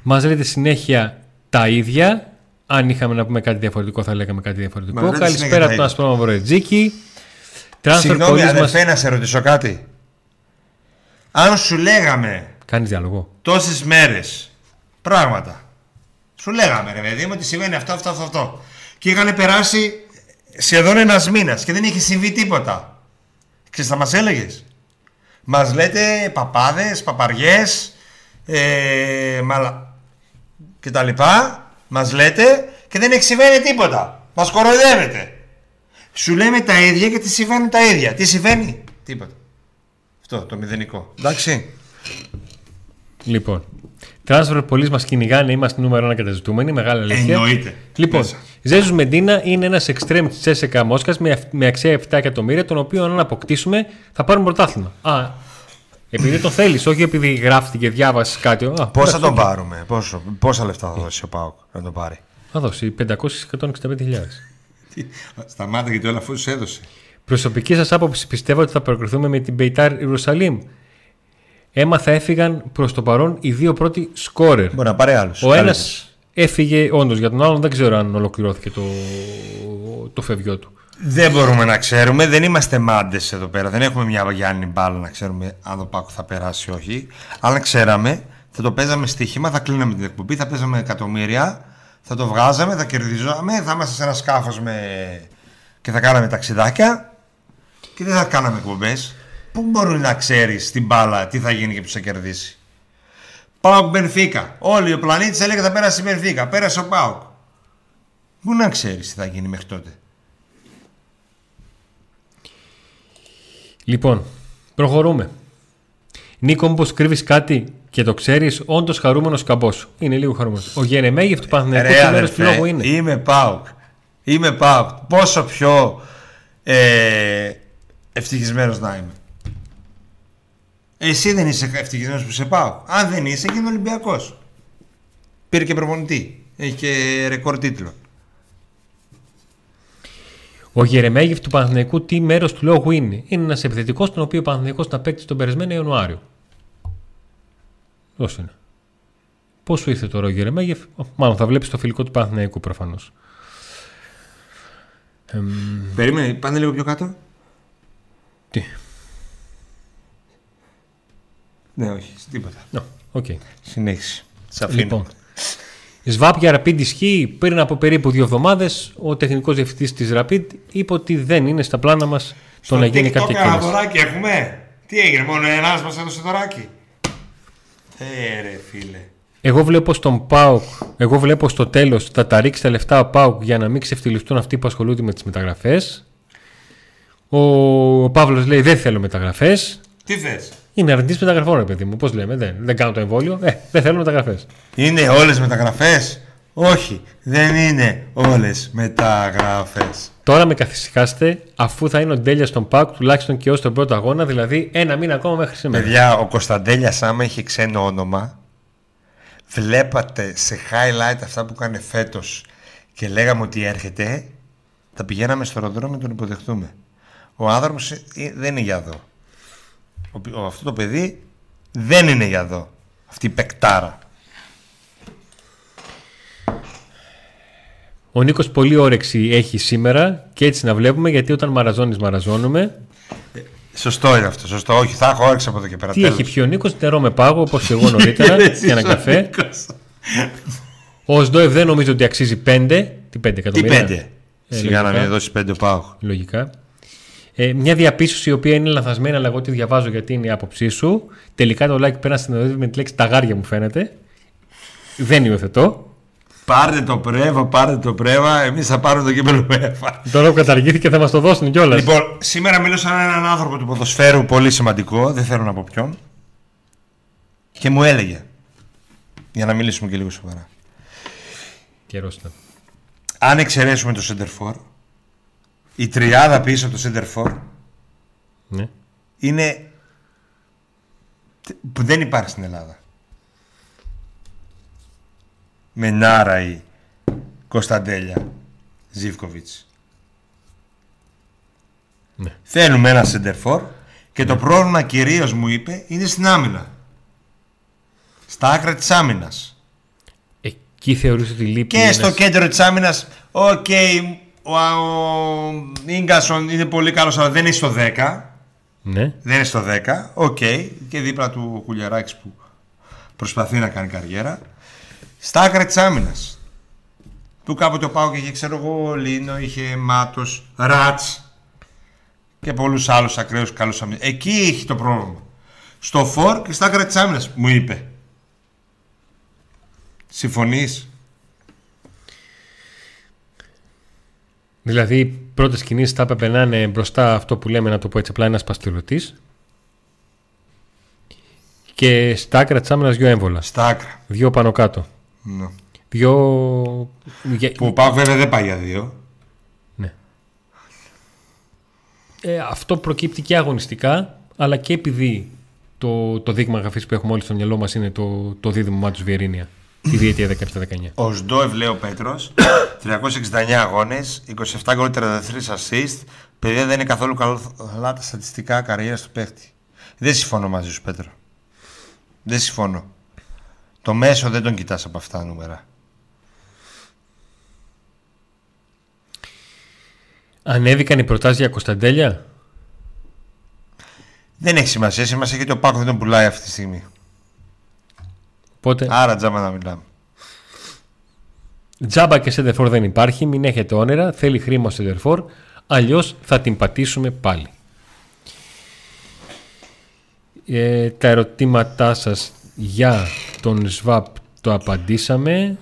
μας λέτε συνέχεια τα ίδια. Αν είχαμε να πούμε κάτι διαφορετικό, θα λέγαμε κάτι διαφορετικό. Καλησπέρα από τον Ασπρόμαυρο Μαυρετζίκη. Συγγνώμη, αδερφέ, να σε ρωτήσω κάτι. Αν σου λέγαμε. Κάνεις διάλογο. Τόσες μέρες πράγματα. Σου λέγαμε, ρε παιδί μου, ότι συμβαίνει αυτό, αυτό, αυτό. αυτό. Και είχαν περάσει σχεδόν ένας μήνας και δεν είχε συμβεί τίποτα. Ξέρεις, θα μας έλεγες; Μας λέτε παπάδες, παπαριές, ε, μαλα... και τα λοιπά. Μας λέτε και δεν έχει συμβαίνει τίποτα. Μας κοροϊδεύετε. Σου λέμε τα ίδια και τι συμβαίνει τα ίδια. Τι συμβαίνει, τίποτα. Αυτό το μηδενικό. Εντάξει. Λοιπόν. Transfer πολύ μας κυνηγάνε, είμαστε νούμερο ένα καταζητούμενοι, μεγάλη αλήθεια. Εννοείται. Λοιπόν, Ζέζους Μεντίνα είναι ένας εξτρέμ τη Τσέσεκα Μόσχας με, με αξία 7 εκατομμύρια, τον οποίο αν αποκτήσουμε θα πάρουμε πρωτάθλημα. Α, επειδή το θέλεις, όχι επειδή γράφτηκε, διάβασες κάτι. Πώ θα τον πάρουμε, πόσο, πόσα λεφτά θα δώσει ο Πάοκ να τον πάρει; Θα δώσει 565.000. Σταμάτα γιατί όλα αφού σου έδωσε. Προσωπική σας άποψη πιστεύω ότι θα προκριθούμε με την Μπεϊτάρ Ιερουσαλήμ. Έμαθα έφυγαν προς το παρόν οι δύο πρώτοι σκόρερ. Μπορεί να πάρει άλλου. Ο ένας έφυγε όντως για τον άλλον, δεν ξέρω αν ολοκληρώθηκε το, το φεύγιο του. Δεν μπορούμε να ξέρουμε, δεν είμαστε μάντες εδώ πέρα. Δεν έχουμε μια Γιάννη μπάλα να ξέρουμε αν το Πάκο θα περάσει ή όχι. Αν ξέραμε, θα το παίζαμε στοίχημα, θα κλείναμε την εκπομπή, θα παίζαμε εκατομμύρια, θα το βγάζαμε, θα κερδίζαμε, θα είμαστε σε ένα σκάφος με... και θα κάναμε ταξιδάκια και δεν θα κάναμε εκπομπές. Πού μπορεί να ξέρεις την μπάλα τι θα γίνει και ποιος θα κερδίσει; Πάοκ Μπενφίκα. Όλοι ο πλανήτης έλεγε θα πέρασε η Μπενφίκα. Πέρασε ο Πάοκ. Πού να ξέρεις τι θα γίνει μέχρι τότε; Λοιπόν, προχωρούμε. Νίκο, μήπως κρύβεις κάτι και το ξέρεις, όντως χαρούμενος καμπός. Είναι λίγο χαρούμενος. Ο Γενεμέγεφ του Παναθηναϊκού τι μέρος του λόγου είναι; Είμαι Πάουκ. Είμαι Πάουκ. Πόσο πιο ε, ευτυχισμένος να είμαι. Εσύ δεν είσαι ευτυχισμένος που σε πάω. Αν δεν είσαι, είναι Ολυμπιακός. Πήρε και προπονητή. Έχει και ρεκόρ τίτλο. Ο Γερεμέγεφ του Παναθηναϊκού τι μέρος του λόγου είναι. Είναι ένας επιθετικός τον οποίο ο Παναθηναϊκός να παίξει τον περασμένο Ιανουάριο. Δώσε είναι. Πώ σου ήρθε τώρα ο Γερεμέγεφ, μάλλον θα βλέπεις το φιλικό του Παναθηναϊκού προφανώς. Περίμενε, πάνε λίγο πιο κάτω. Τι; Ναι, όχι, τίποτα. No, okay. Συνέχιση. Σε αφήνω. Λοιπόν, ΣΒΑΠ για Rapid ισχύει. Πριν από περίπου δύο εβδομάδες, ο τεχνικός διευθυντής της Rapid είπε ότι δεν είναι στα πλάνα μας το να γίνει κάποια κίνηση. κίνηση. δωράκι έχουμε. Τι έγινε, μόνο ένας μας έδωσε δωράκι. Ε, ρε φίλε. Εγώ βλέπω στον ΠΑΟΚ, εγώ βλέπω στο τέλος θα τα ρίξει τα λεφτά ο ΠΑΟΚ για να μην ξεφτυλιστούν αυτοί που ασχολούνται με τις μεταγραφές. Ο, ο Παύλος λέει: Δεν θέλω μεταγραφές. Τι θες; Είναι αρνητή μεταγραφών, ρε παιδί μου. Πώς λέμε, δεν, δεν κάνω το εμβόλιο. Ε, δεν θέλω μεταγραφές. Είναι όλες μεταγραφές; Όχι, δεν είναι όλες μεταγραφές. Τώρα με καθησυχάστε, αφού θα είναι ο Ντέλια στον ΠΑΟΚ τουλάχιστον και ως τον πρώτο αγώνα, δηλαδή ένα μήνα ακόμα μέχρι σήμερα. Παιδιά, ο Κωνσταντέλια, άμα είχε ξένο όνομα, βλέπατε σε highlight αυτά που έκανε φέτος και λέγαμε ότι έρχεται, θα πηγαίναμε στο αεροδρόμιο να τον υποδεχτούμε. Ο άνθρωπος δεν είναι για εδώ. Ο, ο- αυτό το παιδί δεν είναι για εδώ. Αυτή η πεκτάρα. Ο Νίκος πολύ όρεξη έχει σήμερα και έτσι να βλέπουμε γιατί όταν μαραζώνεις, μαραζώνουμε. Σωστό είναι αυτό. Σωστό. Όχι, θα έχω όρεξη από εδώ και πέρα. Τι τέλος. έχει πιει ο Νίκος, νερό με πάγο όπως και εγώ νωρίτερα Εσύ για ένα ο καφέ. Νίκος. Ο ΣΔΟΕΒ δεν νομίζω ότι αξίζει 5. Τι 5 Τι εκατομμύρια. πέντε; Ε, Σιγά να λογικά. μην δώσει πέντε πάω. Λογικά. Ε, μια διαπίστωση η οποία είναι λαθασμένη, αλλά εγώ τη διαβάζω γιατί είναι η άποψή σου. Τελικά το like πέρασε στην οδεύει με τη λέξη ταγάρια μου φαίνεται. Δεν υιοθετώ. Πάρτε το πρέβα, πάρτε το πρέβα. Εμείς θα πάρουμε το κύπελο UEFA. Τώρα που καταργήθηκε θα μας το δώσουν κιόλας. Λοιπόν, σήμερα μίλησα με έναν άνθρωπο του ποδοσφαίρου πολύ σημαντικό, δεν θέλω να πω ποιον. Και μου έλεγε, για να μιλήσουμε και λίγο σοβαρά. Καιρός ήταν. Αν εξαιρέσουμε το center for, η τριάδα πίσω από το center for Ναι. είναι που δεν υπάρχει στην Ελλάδα. Μενάρα ή Κωνσταντέλια Ζίβκοβιτς. Ναι. Θέλουμε ένα center for και το πρόβλημα κυρίως μου είπε είναι στην άμυνα. Στα άκρα της άμυνας. Εκεί θεωρούσε ότι λείπει. Και ένας- στο κέντρο της άμυνας, οκ, ο, ο Ίγκασον είναι πολύ καλός αλλά δεν είναι στο 10. Ναι. Δεν είναι στο 10. Οκ. Και δίπλα του ο Κουλιαράκης που προσπαθεί να κάνει καριέρα. Στα άκρα της άμυνας. Που κάποτε ο ΠΑΟΚ είχε, ξέρω εγώ, Λίνο, είχε Μάτος, Ράτς και πολλούς άλλους ακραίους καλούς αμυνικούς. Εκεί έχει το πρόβλημα. Στο φορ και στα άκρα της άμυνας, μου είπε. Συμφωνείς; Δηλαδή, οι πρώτες κινήσεις θα έπρεπε να είναι μπροστά αυτό που λέμε, να το πω έτσι απλά, ένας παστιλωτή. Και στα άκρα της άμυνας δύο έμβολα. Στα άκρα. Δύο πάνω κάτω. Ναι. Δύο. για- Που ο Πάοκ βέβαια δεν πάει για δύο. Ναι. Ε, αυτό προκύπτει και αγωνιστικά, αλλά και επειδή το, το δείγμα γραφής που έχουμε όλοι στο μυαλό μας είναι το, το δίδυμο Μάτου Βιερίνια. Τη διετία 17-19. Ο Σντόευ λέει ο Πέτρος, 369 αγώνες, 27 γκολ, 33 assist. Παιδιά δεν είναι καθόλου καλά τα στατιστικά καριέρας του παίχτη. Δεν συμφωνώ μαζί σου, Πέτρο. Δεν συμφωνώ. Το μέσο δεν τον κοιτάς από αυτά τα νούμερα. Ανέβηκαν οι προτάσεις για Κωνσταντέλια; Δεν έχει σημασία. Σημασία έχει ότι ο Πάκος δεν τον πουλάει αυτή τη στιγμή. Οπότε Άρα τζάμα να μιλάμε. Τζάμπα και Σέντερφορ δεν υπάρχει, μην έχετε όνειρα, θέλει χρήμα ο Σέντερφορ, αλλιώς θα την πατήσουμε πάλι. Ε, τα ερωτήματά σας για τον ΣΒΑΠ το απαντήσαμε.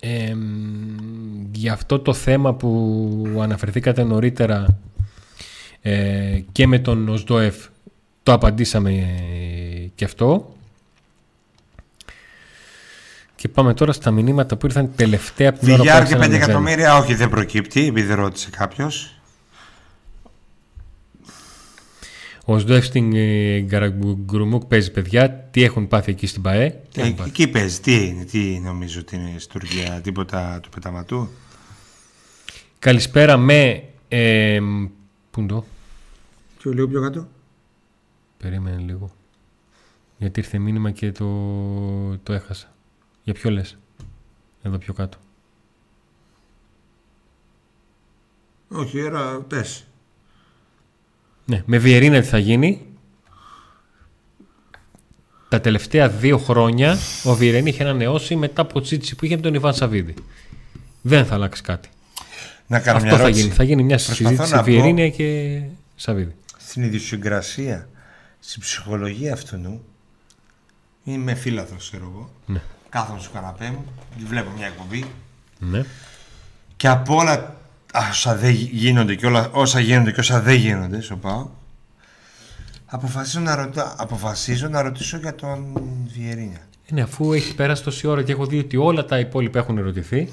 Ε, για αυτό το θέμα που αναφερθήκατε νωρίτερα ε, και με τον ΟΣΔΟΕΦ το απαντήσαμε ε, και αυτό. Και πάμε τώρα στα μηνύματα που ήρθαν τελευταία από την ώρα που Βιγιάρ και άρχισα να 5 μεζένω. εκατομμύρια, όχι δεν προκύπτει, επειδή ρώτησε κάποιος. Ο Σντοεφ στην ε, Γκαραγκουρμούκ παίζει παιδιά. Τι έχουν πάθει εκεί στην ΠαΕ; Τι έχουν πάθει; Εκεί παίζει. Τι είναι, τι νομίζω ότι είναι στην Τουρκία, τίποτα του πεταματού. Καλησπέρα με. Ε, πού είναι το; Και λίγο πιο κάτω; Περίμενε λίγο. Γιατί ήρθε μήνυμα και το, το έχασα. Για ποιο λες; Εδώ πιο κάτω. Όχι, era πες. Ναι, με Βιερίνα τι θα γίνει. Τα τελευταία δύο χρόνια ο Βιερίνια είχε ανανεώσει μετά από τσίτσι που είχε με τον Ιβάν Σαββίδη. Δεν θα αλλάξει κάτι. Να κάνω Αυτό μια θα ερώτηση. γίνει. Θα γίνει μια Προσπαθώ συζήτηση να πω- Βιερίνια και Σαββίδη. Στην ιδιοσυγκρασία, στην ψυχολογία αυτού νου, είμαι φίλαθρος, ξέρω εγώ. Ναι. Κάθομαι στο καναπέ μου, βλέπω μια εκπομπή Ναι. και από όλα όσα δεν γίνονται και όλα όσα γίνονται και όσα δεν γίνονται στο ΠΑΟ, αποφασίζω να, ρωτά, αποφασίζω να ρωτήσω για τον Βιερίνια. Ε, Ναι, αφού έχει περάσει τόση ώρα και έχω δει ότι όλα τα υπόλοιπα έχουν ερωτηθεί.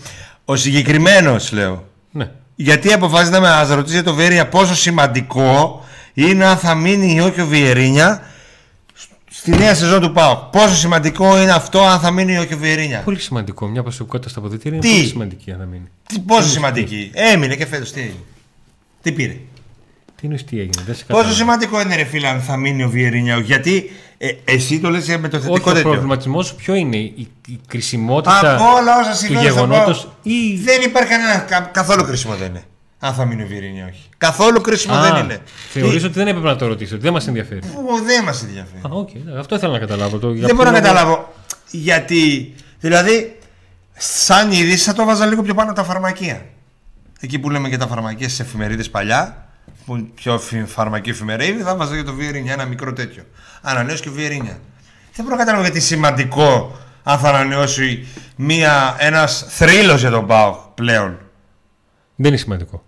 Ο συγκεκριμένος λέω. Ναι. Γιατί αποφάσισε να μα ρωτήσει για το Βιερίνια πόσο σημαντικό είναι αν θα μείνει ή όχι ο Βιερίνια στη νέα σεζόν του ΠΑΟ. Πόσο σημαντικό είναι αυτό αν θα μείνει ή όχι ο Βιερίνια. Πολύ σημαντικό. Μια προσωπικότητα στα αποδητήρια είναι Τι; πολύ σημαντική αν θα μείνει. Τι, πόσο σημαντική; Έμεινε και φέτος τι έγινε; Τι πήρε; Τι είναι τι έγινε, δεν σε Πόσο κατάλαβα. σημαντικό είναι ρε φίλε αν θα μείνει ο Βιερίνια; Γιατί ε, εσύ το λες με το θετικό Όχι, ο τέτοιο. προβληματισμός σου ποιο είναι, η, η κρισιμότητα Από όλα όσα του συμβαίνουν στο γεγονότος ΠΑΟ, ή. Δεν υπάρχει κανένα. κα- καθόλου κρίσιμο δεν είναι. Αν θα μείνει ο Βιερίνια όχι. Καθόλου κρίσιμο δεν είναι. Θεωρείς Τι- ότι δεν έπρεπε να το ρωτήσω, ότι δεν μας ενδιαφέρει; Που δεν μας ενδιαφέρει. Α, οκ, αυτό ήθελα να καταλάβω. Το, για Δεν μπορώ να ποιο λόγο- καταλάβω. Γιατί, δηλαδή, σαν είδηση θα το βάζα λίγο πιο πάνω από τα φαρμακεία. Εκεί που λέμε και τα φαρμακεία στις εφημερίδες παλιά, που είναι πιο φι- φαρμακή εφημερίδα, θα βάζα για το Βιερίνια, ένα μικρό τέτοιο. Ανανέωση και Βιερίνια. Δεν μπορώ να καταλάβω γιατί σημαντικό αν θα ανανεώσει μία, ένας θρύλος για τον ΠΑΟΚ πλέον. Δεν είναι σημαντικό.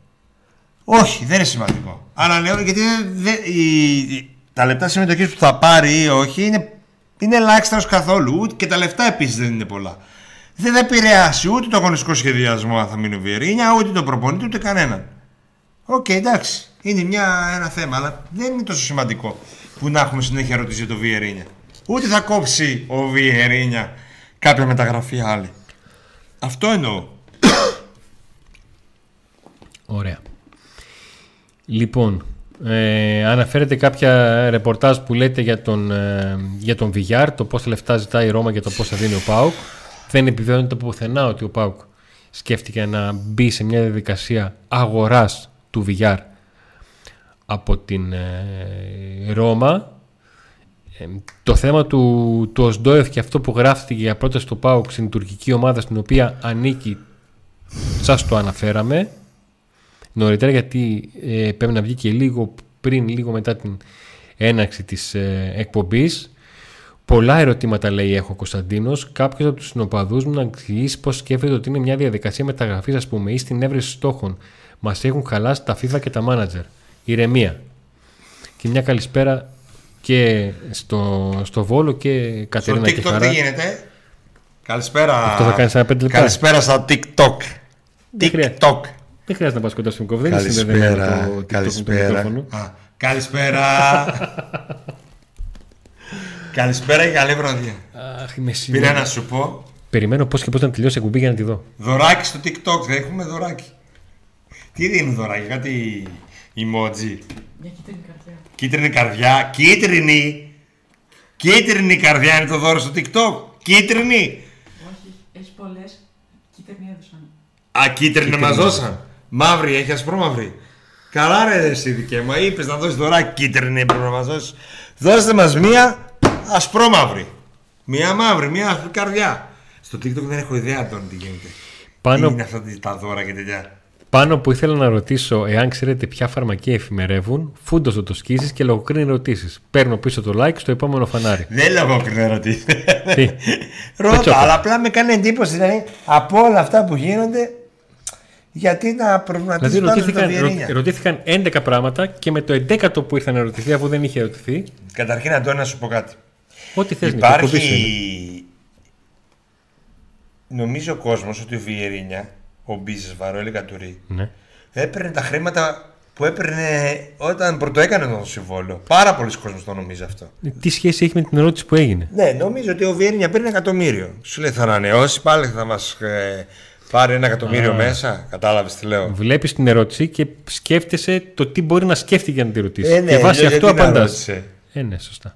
Όχι, δεν είναι σημαντικό. Ανανεώνει γιατί δεν- δεν- η- η- τα λεπτά συμμετοχής που θα πάρει ή όχι είναι, είναι ελάχιστα ως καθόλου. Ούτε, και τα λεφτά επίσης δεν είναι πολλά. Δεν θα επηρεάσει ούτε το αγωνιστικό σχεδιασμό αν θα μείνει ο Βιερίνια, ούτε τον προπονητή, ούτε κανέναν. Οκ, εντάξει. Είναι μια, ένα θέμα, αλλά δεν είναι τόσο σημαντικό που να έχουμε συνέχεια ερωτήσεις για το Βιερίνια. Ούτε θα κόψει ο Βιερίνια κάποια μεταγραφή άλλη. Αυτό εννοώ. Ωραία. Λοιπόν, ε, αναφέρετε κάποια ρεπορτάζ που λέτε για τον, ε, για τον VR, το πόσα λεφτά ζητάει η Ρώμα και το πόσα δίνει ο ΠΑΟΚ. Δεν επιβεβαιώνεται πουθενά ότι ο ΠΑΟΚ σκέφτηκε να μπει σε μια διαδικασία αγοράς του VR από την ε, Ρώμα. Ε, το θέμα του, του Οσντόεφ και αυτό που γράφτηκε για πρόταση του ΠΑΟΚ στην τουρκική ομάδα στην οποία ανήκει σας το αναφέραμε νωρίτερα γιατί ε, πρέπει να βγει και λίγο πριν, λίγο μετά την έναρξη της ε, εκπομπής. Πολλά ερωτήματα λέει έχω ο Κωνσταντίνος. Κάποιος από τους συνοπαδούς μου να εξηγήσει πώς σκέφτεται ότι είναι μια διαδικασία μεταγραφής ας πούμε ή στην έβρεση στόχων. Μας έχουν χαλάσει τα FIFA και τα manager. Ηρεμία. Και μια καλησπέρα και στο, στο Βόλο και Στο Κατερίνα και TikTok Χαρά. τι γίνεται. Καλησπέρα. Αυτό θα κάνεις ένα πέντε λεπτά. Καλησπέρα στα TikTok. Δεν χρειάζεται. TikTok. Δεν χρειάζεται να πας κοντά στο μικρόφωνο. Δεν είναι συνδεδεμένο Καλησπέρα. το TikTok με το Καλησπέρα. μικρόφωνο. Α, Καλησπέρα. Καλησπέρα και καλή βραδιά. Αχ, είμαι σίγουρη. Πήρα να σου πω Περιμένω πώς και πώς να τελειώσει η εκπομπή για να τη δω. δωράκι στο TikTok. Δεν έχουμε δωράκι. Τι δίνουν δωράκι, κάτι emoji. Μια κίτρινη καρδιά. Κίτρινη καρδιά. Κίτρινη. Κίτρινη καρδιά είναι το δώρο στο TikTok. Κίτρινη. Όχι, έχεις πολλές. Κίτρινη έδωσαν. Α, κίτρινη μας δώσαν. Μαύρη, έχει ασπρόμαυρη. Καλά ρε εσύ δικέ μου, είπες να δώσεις δωράκι κίτρινη πρέπει να μας δώσεις. Δώστε μας μία ασπρόμαυρη. Μία μαύρη, μία καρδιά. Στο TikTok δεν έχω ιδέα τώρα τι γίνεται. Πάνω, Τι είναι αυτά τα δώρα και τέτοια. πάνω που ήθελα να ρωτήσω εάν ξέρετε ποια φαρμακεία εφημερεύουν, φούντο το σκίζεις και λογοκρίνει ερωτήσεις. Παίρνω πίσω το like στο επόμενο φανάρι. Δεν λέω εγώ κρίνω ερωτήσεις. Τι; Ρώτα, τσόκο. αλλά απλά με κάνει εντύπωση δηλαδή από όλα αυτά που γίνονται γιατί να προβληματίζεις Δηλαδή πάνω στο ρωτήθηκαν, Βιερίνια. ρω- ρωτήθηκαν 11 πράγματα και με το 11ο που ήρθαν να ερωτηθεί, αφού δεν είχε ερωτηθεί, Καταρχήν Αντώνη να σου πω κάτι. ό,τι θες να εκπομπή σου είναι. Υπάρχει. Νομίζει ο κόσμος ότι ο Βιερίνια, ο Μπίζε Βαρόελη Κατουρί, Ναι. έπαιρνε τα χρήματα που έπαιρνε όταν πρωτοέκανε το συμβόλαιο. Πάρα πολλοί κόσμοι το νομίζει αυτό. Τι σχέση έχει με την ερώτηση που έγινε; Ναι, νομίζω ότι ο Βιερίνια παίρνει ένα εκατομμύριο. Σου λέει θα ανανεώσει, πάλι θα μας πάρει ένα εκατομμύριο Α. μέσα. Κατάλαβες τι λέω. Βλέπεις την ερώτηση και σκέφτεσαι το τι μπορεί να σκέφτηκε για να τη ρωτήσει. Ε, ναι, και βάσει γιατί αυτού να απαντάς. ρώτησε. Ε, ναι, σωστά.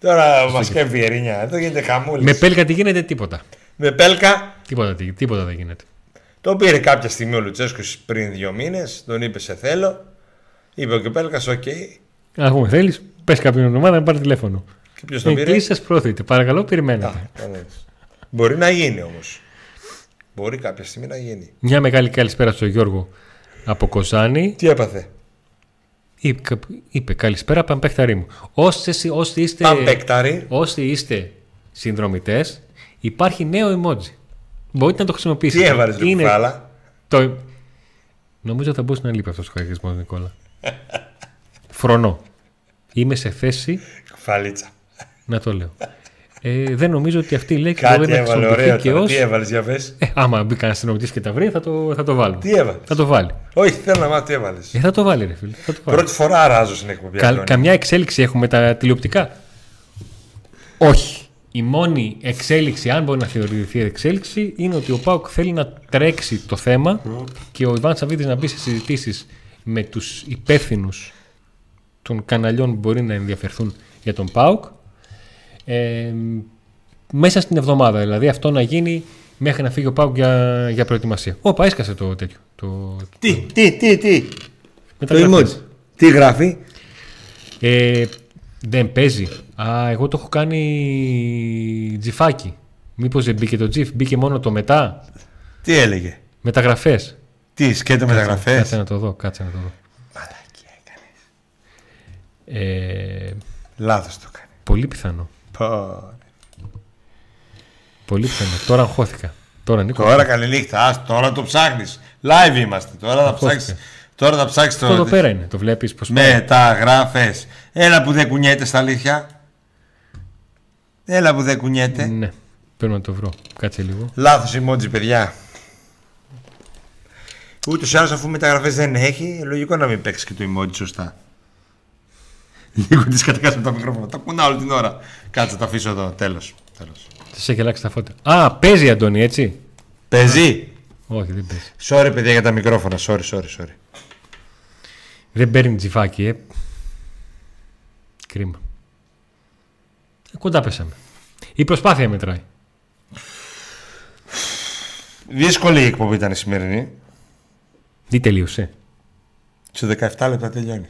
Τώρα μας και Βιερίνια, εδώ γίνεται χαμούλης. Με πέλκα τι γίνεται, τίποτα. Με πέλκα Τίποτα, τι- τίποτα δεν γίνεται. Τον πήρε κάποια στιγμή ο Λουτσέσκος πριν δύο μήνες, τον είπε σε θέλω. Είπε ο Κεπέλκα, οκ. Α πούμε, θέλεις, πες κάποιον ομάδα να πάρει τηλέφωνο. Και ποιος τον Η πήρε; κλίση σα πρόθεται. Παρακαλώ, περιμένετε. Α, κανένας. Μπορεί να γίνει όμως. Μπορεί κάποια στιγμή να γίνει. Μια μεγάλη καλησπέρα στον Γιώργο από Κοζάνη. Τι έπαθε; Είπε, είπε καλησπέρα, παμπέκταρή μου. Όσοι, όσοι είστε, Παμπέκταρη. όσοι είστε συνδρομητές, υπάρχει νέο emoji. Μπορείτε να το χρησιμοποιήσετε. Τι έβαλες, ρε Είναι κουφάλα. το... Νομίζω θα μπορούσε να λείπει αυτός ο χαρακτηρισμός, Νικόλα. Φρονώ. Είμαι σε θέση Κουφαλίτσα. να το λέω. Ε, δεν νομίζω ότι αυτή η λέξη Κάτι μπορεί να έβαλε, χρησιμοποιηθεί ωραία. και τώρα. ω. Τι έβαλες, για πες. Ε, άμα μπει κανένας συνομιλητή και τα βρει, θα το, θα το βάλουμε. Τι έβαλες. Θα το βάλει. Όχι, θέλω να μάθω τι έβαλες. Ε, θα το βάλει, ρε φίλε. Θα το βάλει. Πρώτη φορά ράζω στην εκπομπή. Κα- Αντώνη. καμιά εξέλιξη έχουμε τα τηλεοπτικά; Όχι. Η μόνη εξέλιξη, αν μπορεί να θεωρηθεί εξέλιξη, είναι ότι ο Πάουκ θέλει να τρέξει το θέμα και ο Ιβάν Σαββίδης να μπει σε συζητήσεις με τους υπεύθυνους των καναλιών που μπορεί να ενδιαφερθούν για τον Πάουκ ε, μέσα στην εβδομάδα. Δηλαδή αυτό να γίνει μέχρι να φύγει ο Πάουκ για, για προετοιμασία. Όπα, έσκασε το τέτοιο. Το, Τι, τι, τι, τι; μεταγραφές. emoji. Τι γράφει; Ε, δεν παίζει. Α, εγώ το έχω κάνει τζιφάκι. Μήπως δεν μπήκε το τζιφ, μπήκε μόνο το μετά; Τι έλεγε; Μεταγραφέ. Τι, σκέτο μεταγραφέ. Κάτσε να το δω, κάτσε να το δω. Ε, Λάθος το κάνει. πολύ πιθανό. Πω. Πολύ πιθανό. Τώρα αγχώθηκα. Τώρα Νίκο. Τώρα καλή νύχτα. Ας, τώρα το ψάχνεις. Live είμαστε. Τώρα θα Ακούστηκε. ψάξει. Τώρα θα ψάξεις Αυτό εδώ το. πέρα είναι. Το βλέπεις πώ Μεταγραφέ. Έλα που δεν κουνιέται στα αλήθεια. Έλα που δεν κουνιέται. Ναι, πρέπει να το βρω. Κάτσε λίγο. Λάθος emoji, παιδιά. Ούτως ή άλλως, αφού μεταγραφές δεν έχει, λογικό να μην παίξεις και το emoji σωστά. Λίγο τη κατακάσει με τα μικρόφωνα. Τα κουνάω όλη την ώρα. Κάτσε, τα αφήσω εδώ. Τέλος. Τέλος. Σα έχει αλλάξει τα φώτα. Α, παίζει Αντώνη, έτσι. Παίζει. Όχι, δεν παίζει. Sorry, παιδιά, για τα μικρόφωνα. Sorry, sorry, sorry. Δεν παίρνει τζιφάκι, ε. Κρίμα. Ε, κοντά πέσαμε. Η προσπάθεια μετράει. Δύσκολη η εκπομπή ήταν η σημερινή. Τι τελείωσε; Σε 17 λεπτά τελειώνει.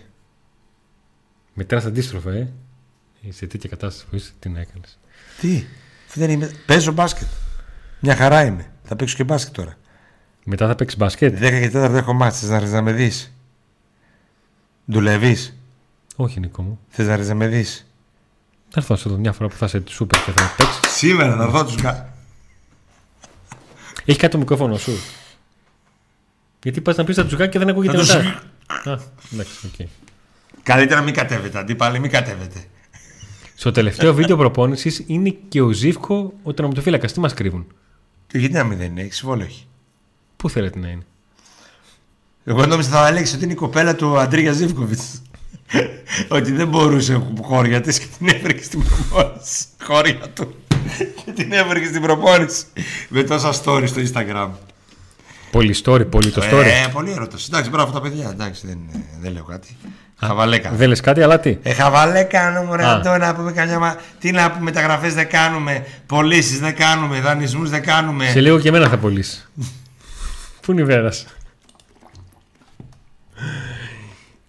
Μετράς αντίστροφα, ε. Σε τέτοια κατάσταση που είσαι, τι να έκανες. Τι; Αφού Δεν είμαι... Παίζω μπάσκετ. Μια χαρά είμαι. Θα παίξω και μπάσκετ τώρα. Μετά θα παίξεις μπασκετ. 10 και 4 έχω ματς. Θες να, να με δεις. Δουλεύεις; Όχι, Νίκο μου. Θες να, να με δεις. Θα έρθω να σε δω μια φορά που θα είσαι σούπερ και θα παίξεις. Σήμερα θα έρθω τους κα... Έχει κάτι το μικρόφωνο σου; Γιατί πας να πεις τα τζουκάκια και δεν ακούγεται Θα το μετά. Α, εντάξει, οκ. Καλύτερα μην κατέβετε. Αντίπαλοι μην κατέβετε. Στο τελευταίο βίντεο προπόνησης είναι και ο Ζήφκο ο τερματοφύλακας. Τι μας κρύβουν; Και γιατί να μην δεν είναι. Συμβόλαιο έχει. Πού θέλετε να είναι; Εγώ νόμιζα θα έλεγες ότι είναι η κοπέλα του Αντρίγια Ζήφκοβιτς. ότι δεν μπορούσε χώρια της και την έφερε και στην προπόνηση. Χώρια του. και την έφερε και στην προπόνηση. Με τόσα stories στο Instagram. Πολύ story, πολύ το story. Ε, πολύ έρωτα. Εντάξει, μπράβο τα παιδιά. Εντάξει, δεν, δεν λέω κάτι. Χαβαλέκα. Δεν λες κάτι, αλλά τι; Ε, χαβαλέ κάνουμε, ρε Α. Αντώνη, να πούμε καμιά. μα- Τι να πούμε, μεταγραφές δεν κάνουμε, πωλήσεις δεν κάνουμε, δανεισμούς δεν κάνουμε. Σε λίγο και εμένα θα πωλήσει. Πού είναι η Βέρας;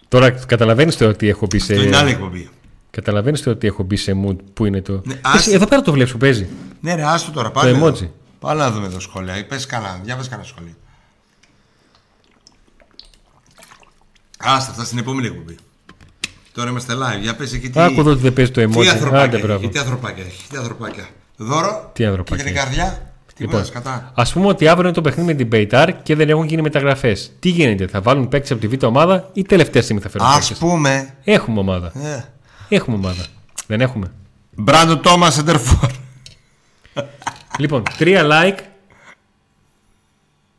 Τώρα καταλαβαίνεις το ότι έχω μπει σε. Αυτό είναι άλλη εκπομπή. Καταλαβαίνεις το ότι έχω μπει σε mood που είναι το. Ναι, Εσύ, άσε. εδώ πέρα το βλέπεις που παίζει. Ναι, ρε, άστο τώρα. Πάλι emoji. εδώ. Πάλι να δούμε εδώ σχόλια. Πες καλά, διάβασε κανένα σχόλιο. Άστα, αυτά στην επόμενη εκπομπή. Τώρα είμαστε live. Για πες εκεί τι. Άκου εδώ ότι δεν παίζει το τι emoji. ανθρωπάκια Άντε, έχει. μπράβο. Τι ανθρωπάκια έχει. Τι ανθρωπάκια. Δώρο. Τι ανθρωπάκια Κίτρινη έχει. καρδιά. Τίποτα σκατά. Α πούμε ότι αύριο είναι το παιχνίδι με την Πεϊτάρ και δεν έχουν γίνει μεταγραφές. Τι γίνεται, θα βάλουν παίξει από τη β' ομάδα ή τελευταία στιγμή θα φέρουν Α παίκτες; πούμε. Έχουμε ομάδα. Ε. Έχουμε ομάδα. Δεν έχουμε. Μπράντο Τόμας Σεντερφόρ. λοιπόν, τρία like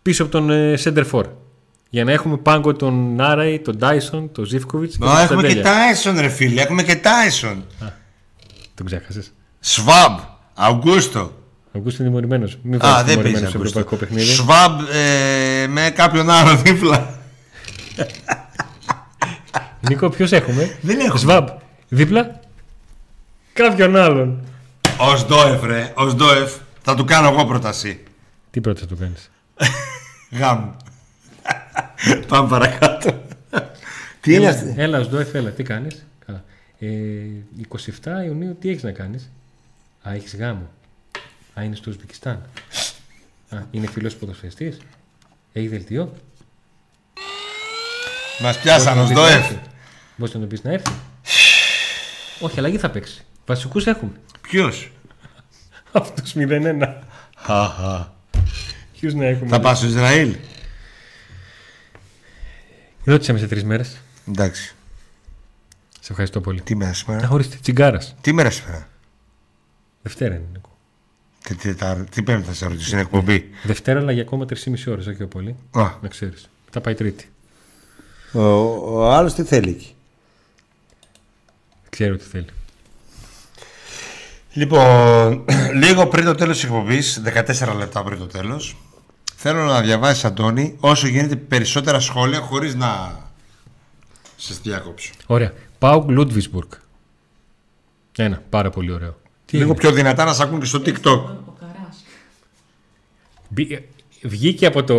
πίσω από τον ε, Center For. Για να έχουμε πάγκο τον Νάραη, τον Ντάισον, τον Ζήφκοβιτς και τον Μα έχουμε και Κωνσταντέλια. Τάισον, ρε φίλε. Έχουμε και Τάισον. Τον ξέχασες. Σβάμπ. Αυγούστο. Αγκούστο είναι τιμωρημένος. Μην Α, βάλεις δεν τιμωρημένος παίζει σε Αυγούστο. ευρωπαϊκό παιχνίδι. Σβάμπ ε, με κάποιον άλλο δίπλα. Νίκο, ποιος έχουμε; Δεν έχουμε. Σβάμπ. Δίπλα. Κάποιον άλλον. Ω Ντόεφ, ρε. Ω Ντόεφ. Θα του κάνω εγώ πρόταση. Τι πρώτα θα του κάνεις; Γάμ. Πάμε παρακάτω. Τι είναι αυτή; Έλα, ω Ντόεφ, έλα, τι κάνεις; Ε, 27 Ιουνίου τι έχεις να κάνεις; Α, έχεις γάμο. Α, είναι στο Ουσβεκιστάν. Α, είναι φίλος ποδοσφαιριστής; Έχει δελτίο; Μας πιάσαν ω ΔΟΕΦ. Μπορείς να τον πεις να έρθει; Όχι, αλλαγή θα παίξει. Βασικούς έχουμε. Ποιος; Αυτός 0-1. Ποιους να έχουμε. Θα πας στο Ισραήλ; Ρώτησα με σε τρεις μέρες. Εντάξει. Σε ευχαριστώ πολύ. Τι μέρα Να σήμερα. χωρίστε τσιγκάρας. Τι μέρα σήμερα; Δευτέρα είναι. Νίκο. Τι, τι, τα- τι πέμπτη θα σε ρωτήσω στην εκπομπή; Δευτέρα, αλλά για ακόμα 3,5 ώρες, όχι πιο πολύ. Α, Να ξέρεις. Θα πάει Τρίτη. ο, ο άλλος τι θέλει εκεί; Ξέρω τι θέλει. Λοιπόν, λίγο πριν το τέλος της εκπομπής, 14 λεπτά πριν το τέλος, θέλω να διαβάσεις, Αντώνη, όσο γίνεται περισσότερα σχόλια χωρίς να σε διακόψω. Ωραία. Πάουκ Λούντβισμπουργκ. Ένα. Πάρα πολύ ωραίο. Τι λίγο έγινε; πιο δυνατά να σε ακούν και στο TikTok. Ο Καράς. Μπή- Βγήκε από το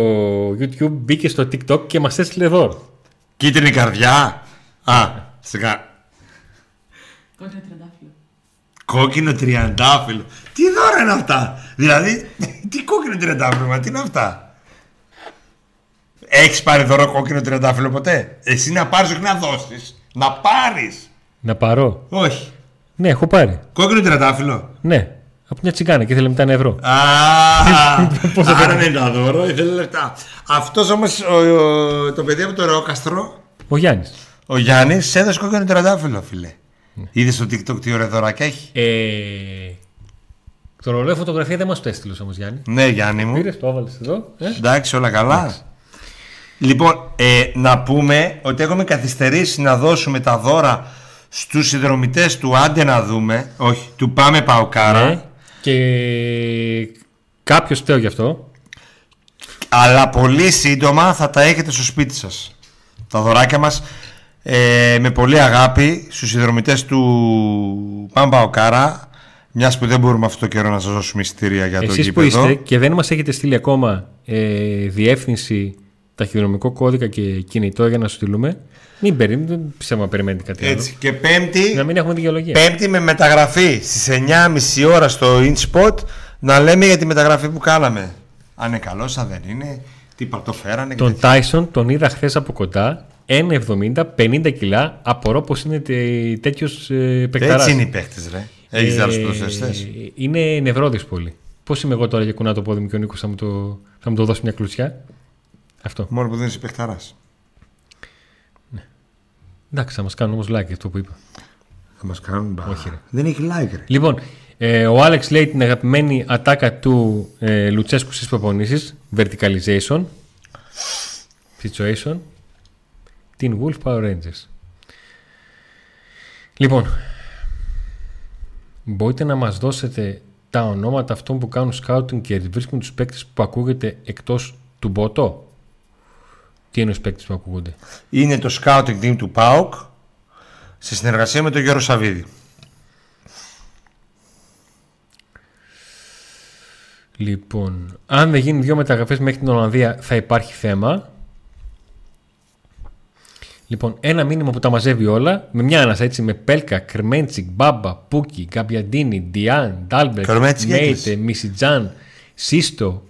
YouTube, μπήκε στο TikTok και μας έστειλε δώρο. Κίτρινη καρδιά. Α, σιγά. Κόκκινο τριαντάφυλλο. Κόκκινο τριαντάφυλλο. Τι δώρα είναι αυτά; Δηλαδή, τι κόκκινο τριαντάφυλλο, μα τι είναι αυτά; Έχεις πάρει δώρο κόκκινο τριαντάφυλλο ποτέ; Εσύ να πάρεις, όχι να δώσεις. Να πάρεις. Να πάρω; Όχι. Ναι, έχω πάρει. Κόκκινο τριαντάφυλλο; Ναι. Από μια τσιγκάνα και ήθελε μετά ένα ευρώ. Α, άρα δεν ήταν δώρο, ήθελε λεφτά. Αυτός όμως το παιδί από το Ρεόκαστρο, Ο Γιάννης. ο Γιάννης, έδωσε κόκκινο τριαντάφυλλο, φίλε. Είδες στο TikTok τι ωραία δωράκια έχει; Ε, το ρολόι φωτογραφία δεν μας το έστειλες όμως Γιάννη. Ναι, Γιάννη μου. Πήρες, το έβαλες εδώ. Ε; Εντάξει, όλα καλά. Λοιπόν, ε, να πούμε ότι έχουμε καθυστερήσει να δώσουμε τα δώρα στους συνδρομητές του Άντε να δούμε, όχι, του Πάμε Παοκάρα. Ναι. Και κάποιος φταίω γι' αυτό. Αλλά πολύ σύντομα θα τα έχετε στο σπίτι σας Τα δωράκια μας ε, Με πολύ αγάπη Στους συνδρομητές του Πάμπα Οκάρα Μιας που δεν μπορούμε αυτό το καιρό να σας δώσουμε εισιτήρια για το Εσείς που γήπεδο είστε και δεν μας έχετε στείλει ακόμα ε, διεύθυνση, ταχυδρομικό κώδικα και κινητό για να σου στείλουμε, μην περιμένετε, δεν πιστεύω να περιμένετε κάτι Έτσι και πέμπτη άλλο. Να μην έχουμε δικαιολογία. Πέμπτη με μεταγραφή Στις 9.30 ώρα στο InSpot Να λέμε για τη μεταγραφή που κάναμε Αν είναι καλός, αν δεν είναι Τι παρτοφέρανε και Τον Tyson τον είδα χθες από κοντά, 1,70, 50 κιλά. Απορώ πως είναι τέτοιος ε, παικταράς. Έτσι είναι οι παίχτες ρε Έχεις Ε, δει άλλους ποδοσφαιριστές Είναι νευρόδης πολύ. Πώς είμαι εγώ τώρα για κουνά το πόδι μου και ο Νίκος θα, μου το- θα μου το δώσει μια κλουτσιά; Αυτό. Μόνο που δεν είσαι παιχταράς Εντάξει, θα μας κάνουν όμως like αυτό που είπα. Θα μας κάνουν μπα. Όχι, ρε. Δεν έχει like ρε Λοιπόν, ε, ο Άλεξ λέει την αγαπημένη ατάκα του ε, Λουτσέσκου στις προπονήσεις. Verticalization. Situation. Την Wolf Power Rangers. Λοιπόν, μπορείτε να μας δώσετε τα ονόματα αυτών που κάνουν scouting και βρίσκουν τους παίκτες που ακούγεται εκτός του μπότο. Τι είναι τους παίκτες που ακούγονται; Είναι το scouting team του ΠΑΟΚ σε συνεργασία με τον Γιώργο Σαββίδη. Λοιπόν, αν δεν γίνουν δύο μεταγραφές μέχρι την Ολλανδία θα υπάρχει θέμα. Λοιπόν, ένα μήνυμα που τα μαζεύει όλα με μια ανάσα έτσι με Πέλκα, Κρμέντσικ, Μπάμπα, Πούκι, Γκαμπιαντίνη, Ντιάν, Ντάλμπερτ, Κρμέντσικ Μέιτε, έκλεισε. Μισιτζάν, Σίστο,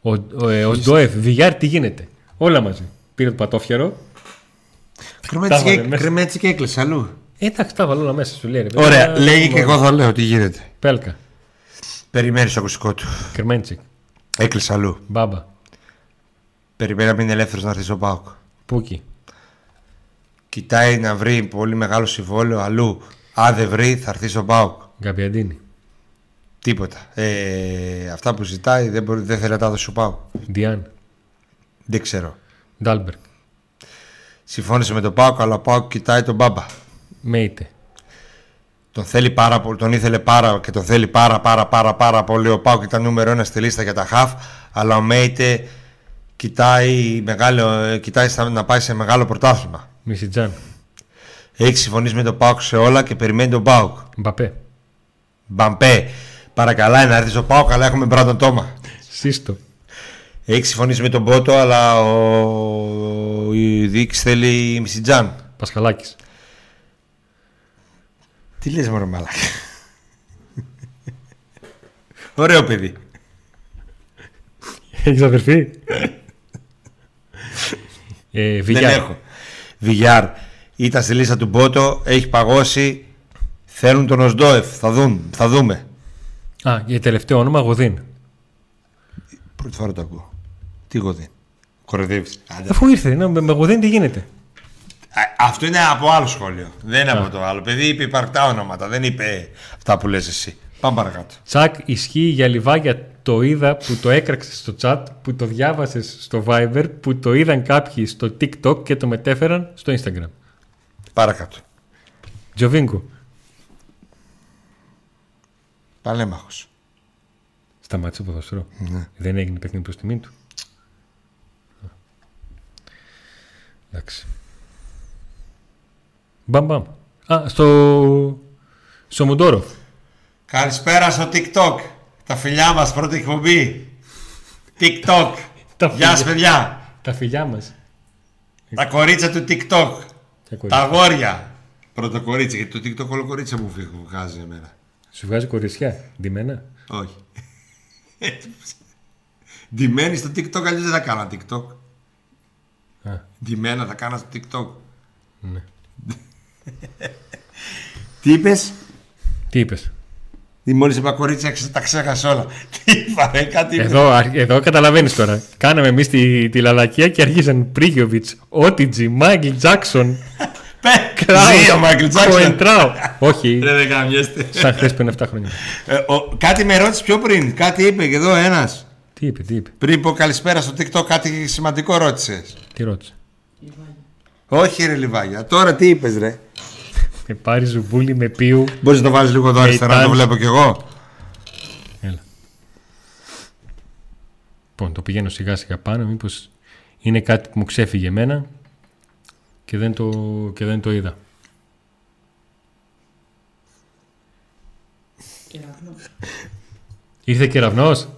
ο, ο, ε, ο Ντόεφ, Βιγιάρ, τι γίνεται; Όλα μαζί. Πήρε το πατόφιαρο. βάλε μέσα. Κρεμέτσι και έκλεισε αλλού. Ε, εντάξει, τα βάλω όλα μέσα σου λέει. ρε παιδί. Ωραία, Ε, λέγει και μόνο. εγώ θα λέω τι γίνεται. Πέλκα, Περιμένεις το ακουστικό του. Κρμέντσικ, Έκλεισε αλλού. Μπάμπα, Περιμένει να μείνει ελεύθερος να έρθει στο ΠΑΟΚ. Πούκι, Κοιτάει να βρει πολύ μεγάλο συμβόλαιο αλλού. Αν δεν βρει, θα έρθει στο ΠΑΟΚ. Γκαμπιαντίνη, Τίποτα. Ε, αυτά που ζητάει δεν, μπορεί, δεν θέλει να τα δώσει στο ΠΑΟΚ. Ντιάν, Δεν ξέρω. Ντάλμπερτ, Συμφώνησε με τον ΠΑΟΚ, αλλά ο ΠΑΟΚ κοιτάει τον Μπάμπα. Μέιτε, Τον θέλει πάρα πολύ, τον ήθελε πάρα και τον θέλει πάρα πάρα πάρα πάρα πολύ. Ο ΠΑΟΚ ήταν νούμερο ένα στη λίστα για τα χαφ, αλλά ο Μέιτε κοιτάει, μεγάλο, ε, κοιτάει στα- να πάει σε μεγάλο πρωτάθλημα. Μισιτζάν, Έχεις συμφωνήσει με τον Πάουκ σε όλα και περιμένει τον Πάουκ. Μπαπέ, Μπαμπέ, παρακαλάει να έρθεις στο Πάουκ, αλλά έχουμε Μπράντον Τόμα. Σύστο, Έχεις συμφωνήσει με τον Πότο, αλλά ο... η διοίκηση θέλει Μισιτζάν. Πασχαλάκης, Τι λες μωρέ μαλάκα. Ωραίο παιδί. Έχεις αδερφή; ε, Δεν Βιγιάρ. έχω. Βιγιάρ. Ήταν στη λίστα του Μπότο, έχει παγώσει. Θέλουν τον Οσντόεφ. Θα, δουν, θα δούμε. Α, και τελευταίο όνομα Γοδίν. Πρώτη φορά το ακούω. Τι γοδί. Κοροϊδεύεις. Άντε. Αφού ήρθε, ναι, με, με Γοδίν τι γίνεται; Α, Αυτό είναι από άλλο σχόλιο. Δεν είναι από το άλλο. Παιδί είπε υπαρκτά ονόματα. Δεν είπε αυτά που λες εσύ. Πάμε παρακάτω. Τσακ, ισχύει για λιβάγια. Το είδα που το έκραξες στο chat, που το διάβασες στο Viber, που το είδαν κάποιοι στο TikTok και το μετέφεραν στο Instagram. Παρακάτω. Τζοβίνκο. Παλέμαχος. Σταμάτησε το ποδοσφαιρό. Ναι. Δεν έγινε παιχνίδι προς τιμή του. Εντάξει. Μπαμ μπαμ. Α, στο. Στο Μουντόροφ. Καλησπέρα στο TikTok. Τα φιλιά μας πρώτη εκπομπή. TikTok. Τα Γεια σας φιλιά. παιδιά. Τα φιλιά μας. Τα κορίτσια του TikTok. Τα αγόρια. Πρώτο κορίτσι, γιατί το TikTok όλο κορίτσια μου φύγει- μου βγάζει εμένα. Σου βγάζει κοριτσιά. Ντυμένα. Όχι. Ντυμένη στο TikTok, αλλιώς δεν θα κάνα TikTok. Α, Ντυμένα θα κάνα στο TikTok. ναι. Τι είπες; Τι είπες; Τι μόλις είπα κορίτσια, ξε- τα ξέχασα όλα. Τι είπα, ρε, κάτι είπε. Εδώ, αρ- εδώ καταλαβαίνεις τώρα. Κάναμε εμείς τη, τη λαλακία και αρχίζαν Πρίγιοβιτς, Ότιτζι, Μάικλ Τζάξον, Πε, ζει ο Μάικλ Τζάξον. Κοεντράου. Όχι, Ρε, δεν καμιέστε. σαν χθες πριν 7 χρόνια. Ε, ο- κάτι με ρώτησε πιο πριν. Κάτι είπε και εδώ ένας. Τι είπε, τι είπε, Πριν πω καλησπέρα στο TikTok, κάτι σημαντικό ρώτησες. τι ρώτησε; Λιβάγια. Όχι, ρε Λιβάγια. Τώρα τι είπες, ρε; Με πάρει ζουμπούλι με πίου. Μπορείς να το βάλεις λίγο εδώ Ε, αριστερά, να το ήταν- βλέπω κι εγώ. Έλα. Λοιπόν, το πηγαίνω σιγά σιγά πάνω, μήπως είναι κάτι που μου ξέφυγε εμένα και δεν το, και δεν το είδα. Κεραυνός. Ήρθε κεραυνός;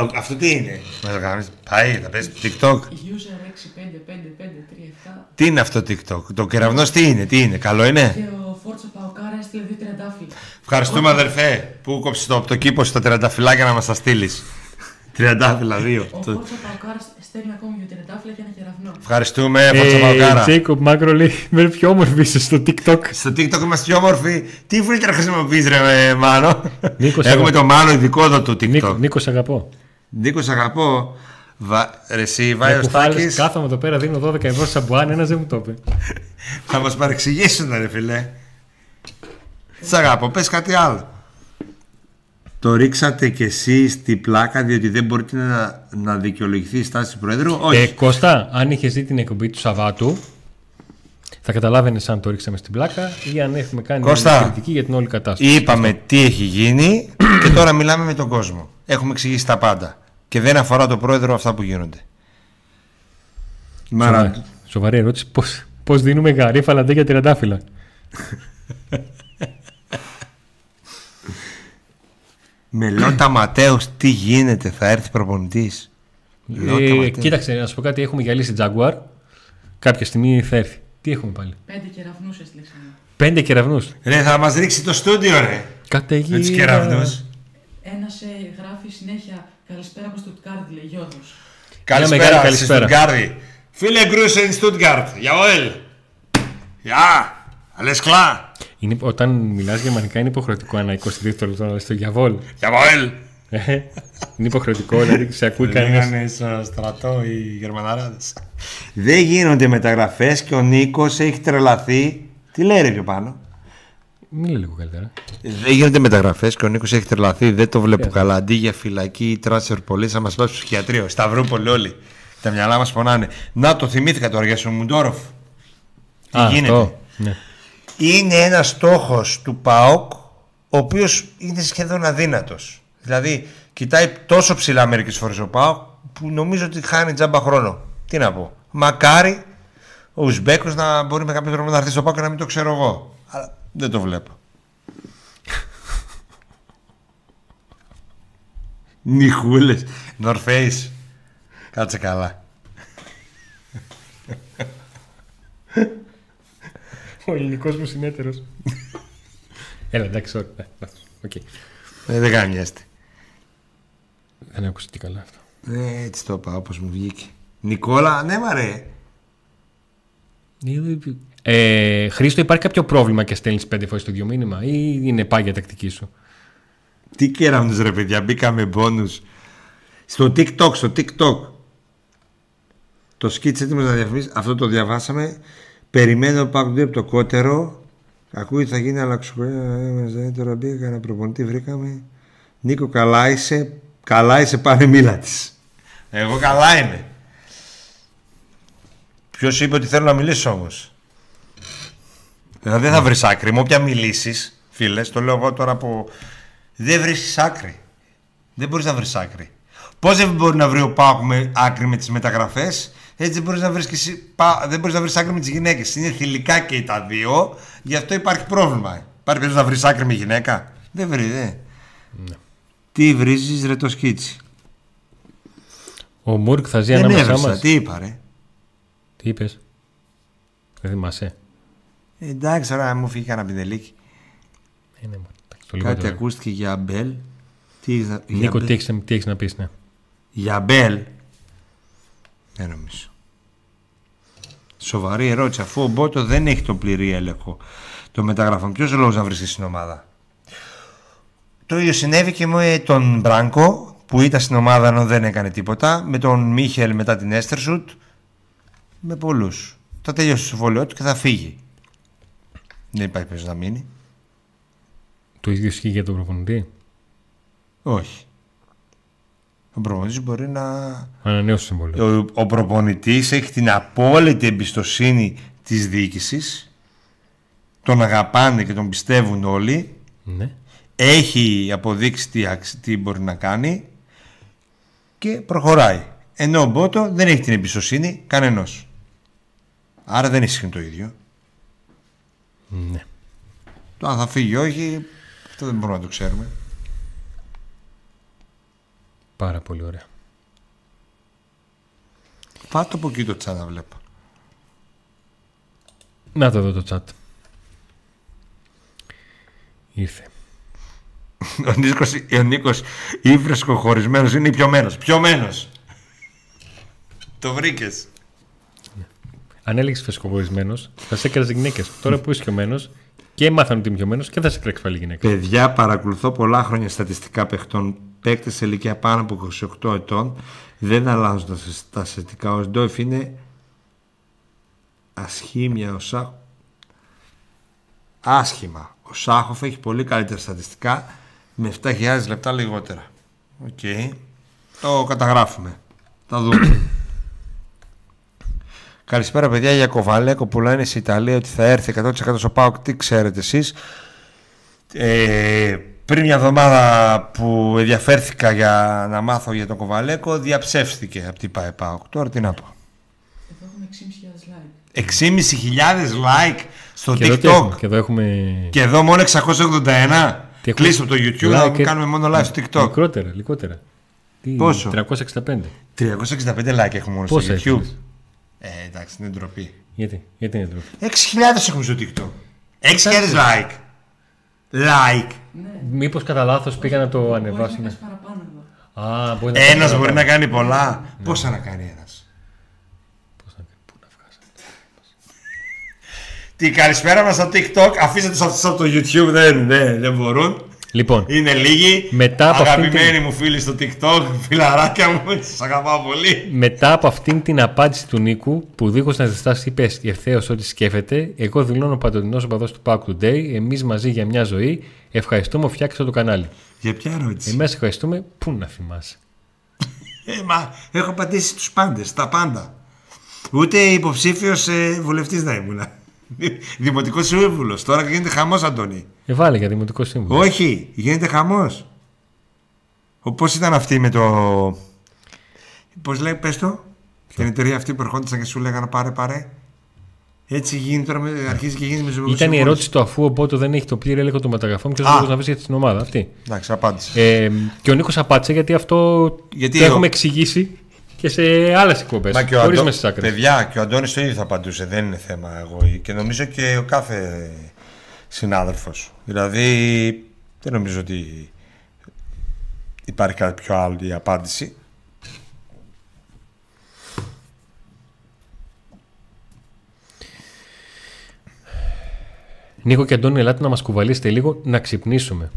Α, Αυτό τι είναι; Μα κάνεις. Πάει, θα πες TikTok. User 65553 Τι είναι αυτό TikTok; Το κεραυνός τι είναι, τι είναι, καλό είναι; και ο Φόρτσα Παοκάρα έστειλε δύο τριαντάφυλλα. Ευχαριστούμε αδερφέ που κόψεις το, από το κήπο στα τριανταφυλάκια να μας τα στείλεις. Τριαντάφυλλα δύο. Ο Το- Φόρτσα Παοκάρα στέλνει ακόμη δύο τριαντάφυλλα και ένα κεραυνό. Ευχαριστούμε, Φώτσα Παοκάρα. Τζέικοπ Μάκρο λέει με πιο όμορφη είσαι στο TikTok. Στο TikTok είμαστε πιο όμορφοι. Τι φίλτρα χρησιμοποιείς ρε ε, Μάνο; Νίκος, Έχουμε αγαπώ. το Μάνο ειδικό εδώ του Νίκο, TikTok. Νίκος αγαπώ. Νίκος αγαπώ. Βα... Ρε εσύ, Βάιος Με κουφάλες, Στάκης, Κάθομαι εδώ πέρα, δίνω 12 ευρώ σαμπουάν, ένας δεν μου το είπε. θα μας παρεξηγήσουν ρε φίλε. Σ' αγαπώ, πες κάτι άλλο. Το ρίξατε κι εσείς στη πλάκα διότι δεν μπορείτε να, να δικαιολογηθεί η στάση του Προέδρου; Όχι. Ε, Κώστα, αν είχες δει την εκπομπή του Σαββάτου, θα καταλάβαινες αν το ρίξαμε στην πλάκα ή αν έχουμε κάνει Κώστα. μια κριτική για την όλη κατάσταση. Είπαμε τι έχει γίνει και τώρα μιλάμε με τον κόσμο. Έχουμε εξηγήσει τα πάντα. Και δεν αφορά τον πρόεδρο αυτά που γίνονται. Μαρα... Σοβαρή, σοβαρή ερώτηση. Πώς, πώς δίνουμε γαρίφαλα αντί για τριαντάφυλλα. Με Λότα Ματέος τι γίνεται, θα έρθει προπονητής. Λότα Ε, Ματέος. κοίταξε, να σου πω κάτι. Έχουμε γυαλίσει Jaguar. Κάποια στιγμή θα έρθει. Τι έχουμε πάλι; Πέντε κεραυνούς έστειλες ξανά. Πέντε κεραυνούς. Ρε θα μας ρίξει το στούντιο ρε. Καταιγίδα. Με τους κεραυνούς. Ένας ε, γράφει συνέχεια Καλησπέρα από Στουτκάρδη, λέει Γιώργο. Καλησπέρα, μεγάλη καλησπέρα. καλησπέρα. Στουτγκάρδη. Φίλε Γκρούσε in Stuttgart. Jawohl. Ja, alles klar. Είναι, όταν μιλάς γερμανικά είναι υποχρεωτικό ένα 22 λεπτό να λες το γιαβόλ. Jawohl. Ε, είναι υποχρεωτικό, δηλαδή σε ακούει κανένας. Λέγανε στο στρατό οι Γερμαναράδες. Δεν γίνονται μεταγραφές και ο Νίκος έχει τρελαθεί. Τι λέει ρε πιο πάνω; Μίλε λίγο καλύτερα. Δεν γίνονται μεταγραφές και ο Νίκος έχει τρελαθεί. Δεν το βλέπω καλά. Αντί για φυλακή ή τράσερ πολύ, θα μα πάει στο ψυχιατρίο. Σταυρούπολη όλοι. Τα μυαλά μας πονάνε. Να το θυμήθηκα τώρα για τον Μουντόροφ. Τι Α, γίνεται; αυτό, ναι. Είναι ένας στόχος του ΠΑΟΚ, ο οποίος είναι σχεδόν αδύνατος. Δηλαδή, κοιτάει τόσο ψηλά μερικές φορές ο ΠΑΟΚ, που νομίζω ότι χάνει τζάμπα χρόνο. Τι να πω. Μακάρι ο Ουσμπέκος να μπορεί με κάποιο τρόπο να έρθει στο ΠΑΟΚ και να μην το ξέρω εγώ. Αλλά δεν το βλέπω. Νιχούλε. North Κάτσε καλά. Ο ελληνικός μου συνέτερος. Έλα, εντάξει, ωραία. ναι, λάθος. Οκ. Ε, δεν κάνει έστη. Δεν άκουσα τι καλά αυτό. Ε, έτσι το είπα όπως μου βγήκε. Νικόλα, ναι μαρέ. Ε, Χρήστο, υπάρχει κάποιο πρόβλημα και στέλνεις πέντε φορές το ίδιο μήνυμα, ή είναι πάγια τακτική σου; Τι κέραμνους ρε παιδιά, μπήκαμε μπόνους. Στο TikTok, στο TikTok. Το σκίτς έτοιμος να διαφημίσεις, αυτό το διαβάσαμε. Περιμένω πάγου από το κότερο. Ακούει θα γίνει αλλαξοκολλία. Τώρα μπήκα ένα προπονητή, βρήκαμε. Νίκο, καλά είσαι. Καλά είσαι, πάνε μίλα της. Εγώ καλά είμαι. Ποιος είπε ότι θέλω να μιλήσω όμως; Δηλαδή δεν θα βρεις άκρη. Με όποια μιλήσεις, φίλες, το λέω εγώ τώρα που δεν βρίσκεις άκρη. Δεν μπορείς να βρεις άκρη. Πώς δεν μπορεί να βρει ο Πάκου με άκρη με τις μεταγραφές, έτσι δεν μπορείς να βρεις, και εσύ, πα- δεν μπορείς να βρεις άκρη με τις γυναίκες. Είναι θηλυκά και τα δύο, γι' αυτό υπάρχει πρόβλημα. Υπάρχει περίπτωση να βρεις άκρη με γυναίκα; Δεν βρεις, δε. Τι βρίζεις ρε το σκίτσι; Ο Μούρκ θα ζει Δεν ανάμεσά έβρισα, μας. τι είπα ρε. Τι είπες; Δεν θυμάσαι. Ε, εντάξει, τώρα μου φύγει κανένα πινελίκι. Ε, ναι, μωρέ, εντάξει, το Κάτι λιγότερο. ακούστηκε για Μπέλ. Τι έχεις να... για Νίκο, Μπέλ. τι έχεις, τι έχεις να πεις, ναι. Για Μπέλ. Δεν νομίζω. Σοβαρή ερώτηση. Αφού ο Μπότο δεν έχει τον πλήρη έλεγχο των μεταγραφών, ποιος λόγος να βρίσκεται στην ομάδα; Το ίδιο συνέβη και με τον Μπράνκο που ήταν στην ομάδα ενώ δεν έκανε τίποτα. Με τον Μίχελ μετά την Έστερσουντ. Με πολλούς. Θα τελειώσει το συμβόλαιό του και θα φύγει. Δεν υπάρχει περίπτωση να μείνει. Το ίδιο ισχύει για τον προπονητή; Όχι. Ο προπονητής μπορεί να Ανανέωσε το συμβόλαιο. ο, ο προπονητής έχει την απόλυτη εμπιστοσύνη της διοίκησης τον αγαπάνε και τον πιστεύουν όλοι Ναι. έχει αποδείξει τι, αξ- τι μπορεί να κάνει και προχωράει ενώ ο Μπότο δεν έχει την εμπιστοσύνη κανενός άρα δεν ισχύει το ίδιο ναι. το αν θα φύγει ή όχι αυτό δεν μπορούμε να το ξέρουμε Πάρα πολύ ωραία. Φάτο από εκεί το τσάνα βλέπω Να το δω το chat. Ήρθε. Ο Νίκος, ο Νίκος ή φρεσκοχωρισμένος είναι ή πιωμένος. Πιωμένος. Το βρήκες. Αν έλεγες φεσκοβορισμένο, θα σε έκραζε γυναίκες. Τώρα που είσαι πιωμένο και μάθαν ότι είμαι πιωμένο και θα σε κρέξει πάλι γυναίκα. Παιδιά, παρακολουθώ πολλά χρόνια στατιστικά παιχτών. Παίκτες σε ηλικία πάνω από 28 ετών δεν αλλάζουν τα, σ- τα στατιστικά. Ο Σντόεφ είναι ασχήμια. Ο Σάχ... Άσχημα. Ο Σάχοφ έχει πολύ καλύτερα στατιστικά με 7.000 λεπτά λιγότερα. Οκ. Το καταγράφουμε. Θα δούμε. Καλησπέρα παιδιά για Κοβαλέκο που λένε στην Ιταλία ότι θα έρθει 100% στο ΠΑΟΚ. Τι ξέρετε εσείς; Ε, πριν μια εβδομάδα που ενδιαφέρθηκα για να μάθω για τον Κοβαλέκο διαψεύστηκε από την ΠΑΕ ΠΑΟΚ. Τώρα τι να πω. Εδώ έχουμε 6.000 like. 6.500 like στο Και εδώ, τι TikTok. έχουμε, και εδώ έχουμε. Και εδώ μόνο 681. Τι έχουμε; Κλείστο το YouTube να Like, μην κάνουμε μόνο live στο TikTok. Λιγότερα, λιγότερα. Τι, Πόσο; 365. 365 like έχουμε μόνο Πόσα στο YouTube. έχεις; Ε, εντάξει, είναι ντροπή. Γιατί, γιατί είναι ντροπή; 6.000 έχουμε στο TikTok. 6.000 like. Like. Ναι. Μήπως κατά λάθος πήγα να το Μπορεί να ανεβάσουν. πας παραπάνω εδώ. Α, μπορεί να Ένας κάνει μπορεί να παραπάνω. κάνει πολλά. Πόσα να κάνει ένας; Πώς να- πού να βγάζει. Τι καλησπέρα μας στο TikTok. Αφήστε τους αυτούς από το YouTube. Δεν, δεν, δεν μπορούν. Λοιπόν, Είναι λίγοι. Μετά από αυτήν Αγαπημένοι την- μου φίλοι στο TikTok. Φιλαράκια μου. Σας αγαπάω πολύ. μετά από αυτήν την απάντηση του Νίκου, που δίχως να ζητάς είπες ευθέως ό,τι σκέφτεται, εγώ δηλώνω παντοτινός οπαδός του Pack Today. Εμείς μαζί για μια ζωή. Ευχαριστούμε που φτιάξατε το κανάλι. Για ποια ερώτηση; Εμεί ευχαριστούμε. Πού να θυμάσαι. Ε, μα έχω απαντήσει τους πάντες. Τα πάντα. Ούτε υποψήφιος ε, βουλευτής να ήμουν. Δημοτικός σύμβουλος. Τώρα γίνεται χαμός, Αντώνη. Ε, βάλε για δημοτικό σύμβουλο. Όχι, γίνεται χαμός. Πώς ήταν αυτή με το. Πώς λέει, πες το. Την εταιρεία αυτή που ερχόντουσαν και σου λέγανε πάρε, πάρε. Έτσι γίνεται τώρα, με- αρχίζει και γίνεται με ζωγραφία. Ήταν η ερώτηση του αφού ο Μπότο δεν έχει το πλήρη έλεγχο των μεταγραφών, ποιος Α. λόγο να βρει για την ομάδα αυτή. Εντάξει, απάντησε. Ε, και ο Νίκος απάντησε γιατί αυτό Γιατί το ο- έχουμε εξηγήσει και σε άλλες εκπομπές. Μα και ο Χωρίς Αντώ... με στι άκρε. Παιδιά, και ο Αντώνης το ίδιο θα απαντούσε. Δεν είναι θέμα εγώ. Και νομίζω και ο κάθε συνάδελφος. Δηλαδή δεν νομίζω ότι υπάρχει κάτι πιο άλλο η απάντηση. Νίκο και Αντώνη, ελάτε να μας κουβαλήσετε λίγο να ξυπνήσουμε.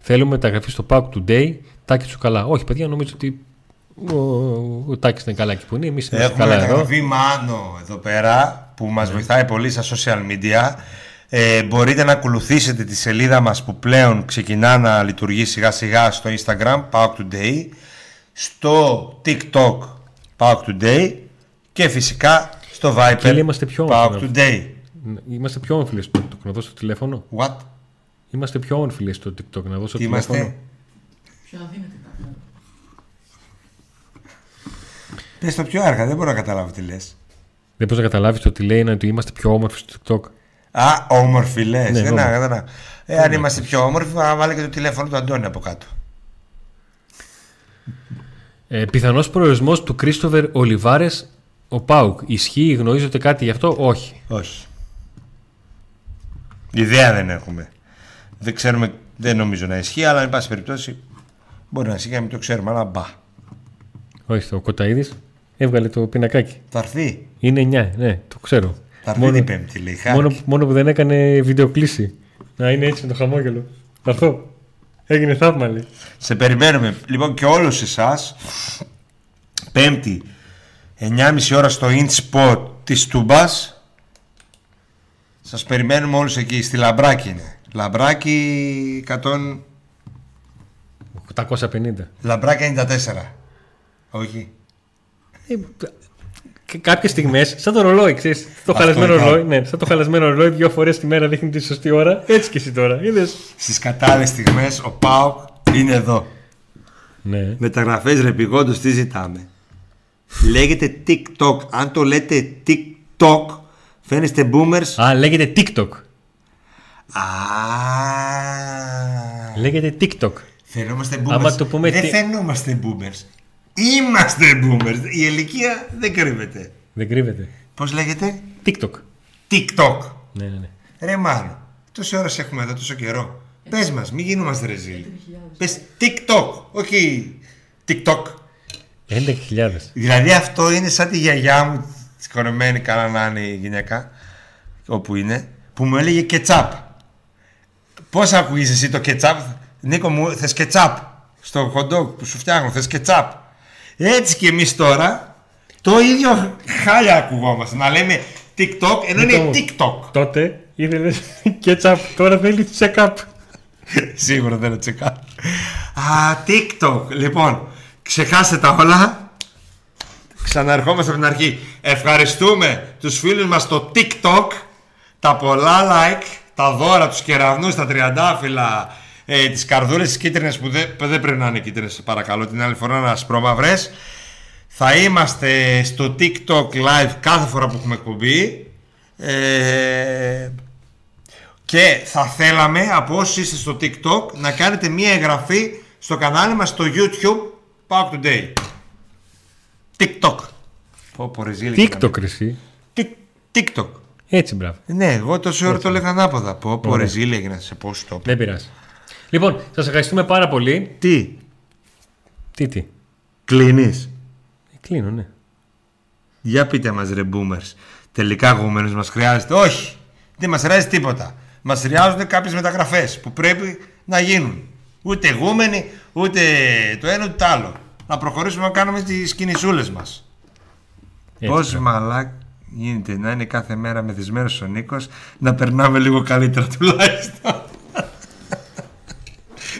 Θέλουμε μεταγραφή στο Pack Today. Τάκη σου καλά. Όχι, παιδιά, νομίζω ότι ο, ο Τάκης είναι καλά εκεί που είναι. Εμείς είμαστε Έχουμε καλά εδώ. μεταγραφή Μάνο εδώ πέρα που μας βοηθάει πολύ στα social media. Ε, μπορείτε να ακολουθήσετε τη σελίδα μας που πλέον ξεκινά να λειτουργεί σιγά σιγά στο Instagram Pack Today, στο TikTok Pack Today και φυσικά στο Viper Κύριε, είμαστε πιο Pack όμορφοι. Today. Είμαστε πιο όμορφοι στο TikTok. Να δώσω το τηλέφωνο. What? Είμαστε πιο όμορφοι στο TikTok. Να δώσω Τι το τηλέφωνο. είμαστε; Πιο αδύνατη τα κάνω. Πες το πιο αργά, δεν μπορώ να καταλάβω τι λες. Δεν μπορείς να καταλάβεις το ότι λέει είναι ότι είμαστε πιο όμορφοι στο TikTok. Α, όμορφοι λες. Ναι, δεν όμορφοι. να, δεν να. Ε, αν είμαστε πιο όμορφοι, θα βάλε και το τηλέφωνο του Αντώνη από κάτω. Ε, Πιθανός προορισμός του Κρίστοβερ Ολιβάρε ο Πάουκ. Ισχύει, γνωρίζετε κάτι γι' αυτό, όχι. Όχι. Ιδέα δεν έχουμε. Δεν ξέρουμε, δεν νομίζω να ισχύει, αλλά εν πάση περιπτώσει μπορεί να ισχύει και να μην το ξέρουμε, αλλά μπα. Όχι, ο Κοταίδης έβγαλε το πινακάκι. Θα έρθει. Είναι 9, ναι, το ξέρω. Θα έρθει Μόνο- την Πέμπτη, λέει. χάρη. Μόνο, μόνο που δεν έκανε βιντεοκλήση. Να είναι έτσι με το χαμόγελο. Αυτό. Έγινε θαύμα, λέει. Σε περιμένουμε. Λοιπόν, και όλους εσάς, Πέμπτη, 9.30 ώρα στο InSpot της Τούμπας. Σας περιμένουμε όλους εκεί. Στη Λαμπράκη είναι. Λαμπράκη 100... 850. Λαμπράκη 94. Όχι. Ε, και κάποιες στιγμές, σαν το ρολόι, ξέρεις. Το Αυτό χαλασμένο ήταν. ρολόι, ναι, σαν το χαλασμένο ρολόι, δύο φορές τη μέρα δείχνει τη σωστή ώρα. Έτσι και εσύ τώρα. Είδες. Στις κατάλληλες στιγμές ο ΠΑΟΚ είναι εδώ. Ναι. Μεταγραφές ρεπηγόντως τι ζητάμε. Λέγεται TikTok. Αν το λέτε TikTok, φαίνεστε boomers. Α, λέγεται TikTok. Α, Λέγεται TikTok. Φαινόμαστε boomers. Άμα το πούμε δεν τι- φαινόμαστε boomers. Είμαστε boomers. Η ηλικία δεν κρύβεται. Δεν κρύβεται. Πώς λέγεται; TikTok. TikTok. Ναι, ναι, ναι. Ρε Μάνο, τόση ώρα σε έχουμε εδώ, τόσο καιρό. Πες μας, μην γινόμαστε ρεζίλ. 11.000. Πες TikTok, όχι TikTok. 11.000. Δηλαδή αυτό είναι σαν τη γιαγιά μου, συγχωρεμένη καλά να είναι η γυναίκα, όπου είναι, που μου έλεγε κετσάπ. Πώς ακούγεις εσύ το κετσάπ, Νίκο μου, θες κετσάπ στο χοντόκ που σου φτιάχνω, θες κετσάπ. Έτσι και εμείς τώρα, το ίδιο χάλια ακουγόμαστε, να λέμε TikTok ενώ είναι Νίκο μου. TikTok. Τότε ήθελε ketchup, τώρα θέλει check-up. Σίγουρα δεν είναι τσεκά. Α, TikTok. Λοιπόν, ξεχάστε τα όλα. Ξαναρχόμαστε από την αρχή. Ευχαριστούμε τους φίλους μας στο TikTok. Τα πολλά like, τα δώρα, τους κεραυνούς, τα τριαντάφυλλα, ε, τις καρδούλες τις κίτρινες που δεν, που δεν πρέπει να είναι κίτρινες, παρακαλώ. Την άλλη φορά να ασπρόμαυρες. Θα είμαστε στο TikTok live κάθε φορά που έχουμε εκπομπή. Ε, και θα θέλαμε από όσοι είστε στο TikTok να κάνετε μία εγγραφή στο κανάλι μας στο YouTube Pack Today. TikTok. Πω, πω, ρε, ζήλια και TikTok, ρε, εσύ. να- Tik- TikTok. Έτσι, μπράβο. Ναι, εγώ τόση ώρα το έλεγα ανάποδα. Πω, πω, Ωραία. ρε, ζήλια έγινα σε πώς το είπα. Δεν πειράζει. Λοιπόν, σας ευχαριστούμε πάρα πολύ. Τι, Τι, τι; κλείνεις; Ε, Κλείνω, ναι. Για πείτε μας ρε boomers. Τελικά γούμενος μας χρειάζεται; Όχι. Δεν μας χρειάζεται τίποτα. Μας χρειάζονται κάποιες μεταγραφές που πρέπει να γίνουν. Ούτε γούμενοι, ούτε το ένα ούτε το άλλο. Να προχωρήσουμε να κάνουμε τις κινησούλες μας. Έτσι, Πώς μπράβο. μαλάκ γίνεται να είναι κάθε μέρα μεθυσμένος ο Νίκος να περνάμε λίγο καλύτερα τουλάχιστον.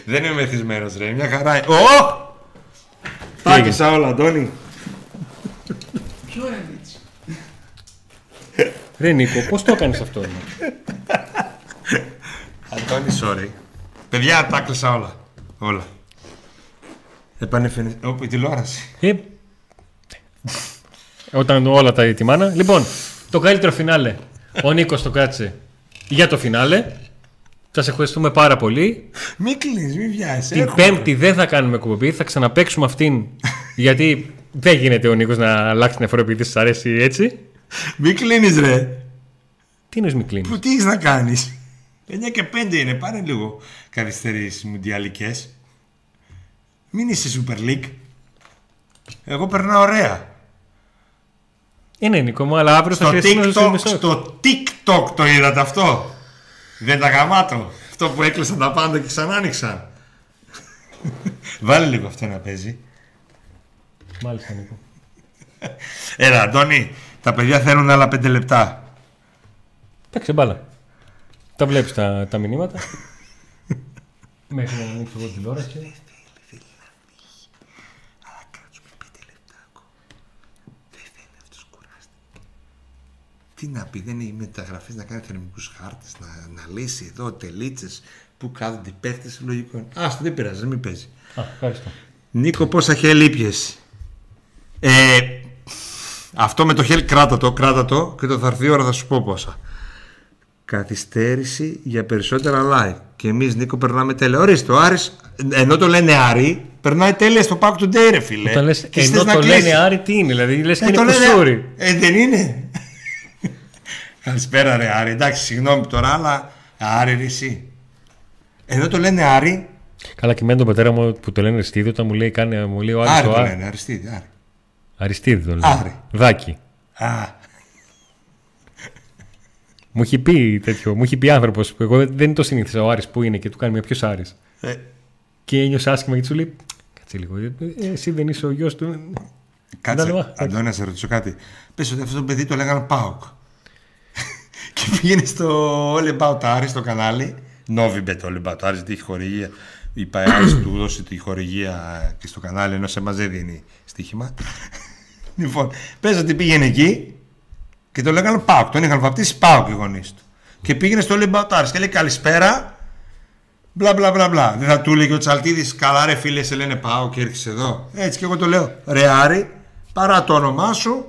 Δεν είμαι μεθυσμένος ρε, μια χαρά είναι. Ω! Τάκησα όλα, Αντώνη. Ποιο έτσι. Ρε Νίκο, πώς το έκανες αυτό. ρε; Αντώνη, sorry. Παιδιά, τα κλείσα όλα. Όλα. Επανεφαινε... Όπου η τηλεόραση. Ε, όταν όλα τα ετοιμάνα. Λοιπόν, το καλύτερο φινάλε. Ο Νίκος το κράτησε για το φινάλε. Σας ευχαριστούμε πάρα πολύ. Μην κλείνεις, μην βιάζεσαι. Την Έρχομαι. Πέμπτη δεν θα κάνουμε εκπομπή, θα ξαναπαίξουμε αυτήν. γιατί δεν γίνεται ο Νίκος να αλλάξει την εφορά επειδή σας αρέσει έτσι. Μην κλείνεις ρε. Τι είναι μη κλείνεις; Που τι έχεις να κάνεις; 9 και 5 είναι, πάρε λίγο καθυστερήσεις μουντιαλικές. Μην είσαι Super League. Εγώ περνάω ωραία. Είναι Νίκο μου, αλλά αύριο θα Στο χρειαστεί να TikTok, μισό. στο TikTok το είδατε αυτό; Δεν τα γαμάτω. Αυτό που έκλεισαν τα πάντα και ξανά άνοιξαν. Βάλε λίγο αυτό να παίζει. Μάλιστα, Νίκο. Έλα, Αντώνη, τα παιδιά θέλουν άλλα 5 λεπτά. Παίξε μπάλα. Τα βλέπεις τα, τα μηνύματα. Μέχρι να ανοίξω εγώ τηλεόραση. Τι να πει, δεν είναι μεταγραφέ να κάνει θερμικούς χάρτες, να, να λύσει εδώ τελίτσες που κάθονται οι παίχτες. Λογικό είναι. Άστο, δεν πειράζει, μην παίζει. Α, ευχαριστώ. Νίκο, πόσα χέλη ήπιες. Ε, αυτό με το χέλ κράτα το, κράτα το και το θα έρθει η ώρα θα σου πω πόσα. Καθυστέρηση για περισσότερα live. Και εμείς Νίκο περνάμε τέλεια. Ορίστε, ο Άρης, ενώ το λένε Άρη, περνάει τέλεια στο Pack Today, ρε φίλε. Όταν λες, Και ενώ θες να το κλείσεις. λένε Άρη, τι είναι, δηλαδή λες και Ε, είναι το λένε- κουσούρι. Ε, δεν είναι. Καλησπέρα, ρε Άρη. Εντάξει, συγγνώμη τώρα, αλλά Άρη, ρε, εσύ. Ενώ το λένε Άρη, Καλά, και εμένα τον πατέρα μου που το λένε Αριστίδη, όταν μου λέει, κάνει, μου λέει ο Άρης Άρης το το Άρη. λένε, Αριστίδη, Άρη. Αριστίδη το Άρη. λένε. Δάκη. Α, Μου έχει πει τέτοιο, μου έχει πει άνθρωπος που εγώ δεν το συνήθιζα ο Άρης που είναι και του κάνει μια ποιος Άρης. ε, Και ένιωσε άσχημα και του λέει, Κάτσε λίγο, ε, ε, εσύ δεν είσαι ο γιος του. Κάτσε, Κατάλαβα. Αντώνη, να σε ρωτήσω κάτι. Πες ότι αυτό το παιδί το λέγανε Πάοκ. Και πήγαινε στο All About Aris στο κανάλι. Novibet All About Aris, γιατί έχει χορηγία. Η ΠΑΕΑΡΙΣ του δώσει τη χορηγία και στο κανάλι, ενώ σε μας δεν δίνει στοίχημα. λοιπόν, πες ότι πήγαινε εκεί και το λέγανε Πάοκ. Τον είχαν βαπτίσει Πάοκ οι γονείς του. Και πήγαινε στο All About Aris και λέει καλησπέρα. Μπλα μπλα μπλα μπλα. Δεν θα του έλεγε ο Τσαλτίδης, καλά ρε φίλε, σε λένε πάω και έρχεσαι εδώ. Έτσι και εγώ το λέω. Ρε Άρη, παρά το όνομά σου.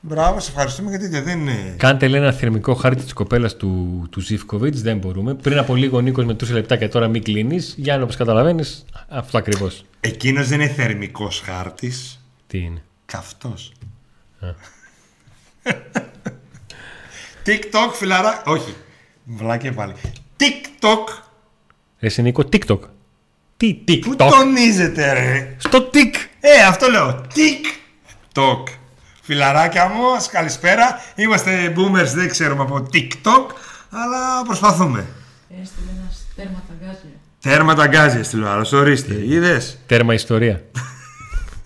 Μπράβο, σε ευχαριστούμε γιατί δεν είναι. Κάντε λέει ένα θερμικό χάρτη της κοπέλας του, του Ζήφκοβιτς. Δεν μπορούμε. Πριν από λίγο ο Νίκος μετρούσε λεπτά και τώρα μην κλείνεις. Γιάννη, όπως καταλαβαίνεις, αυτό ακριβώς. Εκείνος δεν είναι θερμικός χάρτης. Τι είναι; Καυτός. TikTok, φιλαρά. Όχι. Βλάκια πάλι. TikTok. Εσύ Νίκο, TikTok. Τι Πού TikTok; τονίζεται, ρε; Στο TIK. Ε, αυτό λέω. TikTok. Φιλαράκια μου, καλησπέρα. Είμαστε boomers, δεν ξέρουμε από TikTok, αλλά προσπαθούμε. Έστειλε ένας τέρμα τα γκάζια. Τέρμα τα γκάζια στη Λουάρα, ορίστε. Είδες; Τέρμα ιστορία.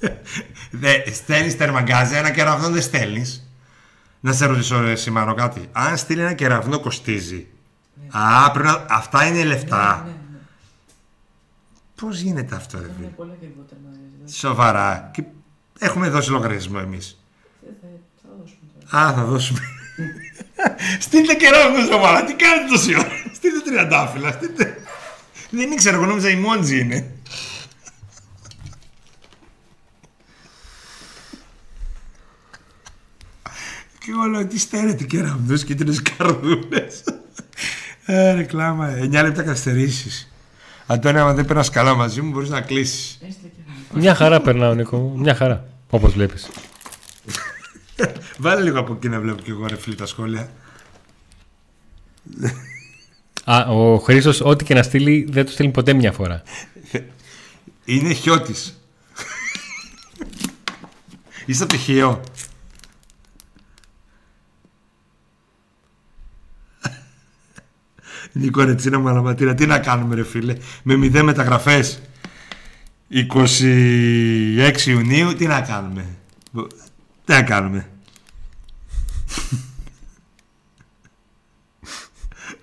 Στέλνεις τέρμα γκάζια, ένα κεραυνό δεν στέλνεις. Να σε ρωτήσω, ρε, Σιμάνο, κάτι. Αν στείλει ένα κεραυνό, κοστίζει. Α, πρέπει να... αυτά είναι λεφτά. Ναι, ναι. Πώς γίνεται αυτό, ρε Είναι φίλε; πολλά και λιγότερα να δεις. Σοβαρά. Και έχουμε δώσει λογαριασμό εμείς. Δεν θα, θα δώσουμε τώρα. Α, θα δώσουμε. στείλτε κεραυνό, σοβαρά. Τι κάνετε τόση ώρα; στείλτε τριαντάφυλλα. Στείλτε. Δεν ήξερα, εγώ νόμιζα η Μόντζη είναι. Και εγώ λέω, τι στέλνετε κεραυνούς, κίτρινες καρδούλες. Ε, ρεκλάμα, 9 λεπτά καθυστερήσεις. Αντώνη, άμα δεν περνάς καλά μαζί μου, μπορείς να κλείσεις. Έστειλε και ένα. Μια χαρά περνάω, Νίκο. μου. Μια χαρά. Όπως βλέπεις. Βάλε λίγο από εκεί να βλέπω και εγώ ρε φίλοι τα σχόλια. Α, ο Χρήσος, ό,τι και να στείλει, δεν το στείλει ποτέ μια φορά. Είναι χιώτης. Είστε πτυχίο. Νίκο Ρετσίνα Μαλαματήρα, τι να κάνουμε ρε φίλε, με μηδέν μεταγραφές. 26 Ιουνίου, τι να κάνουμε. Τι να κάνουμε;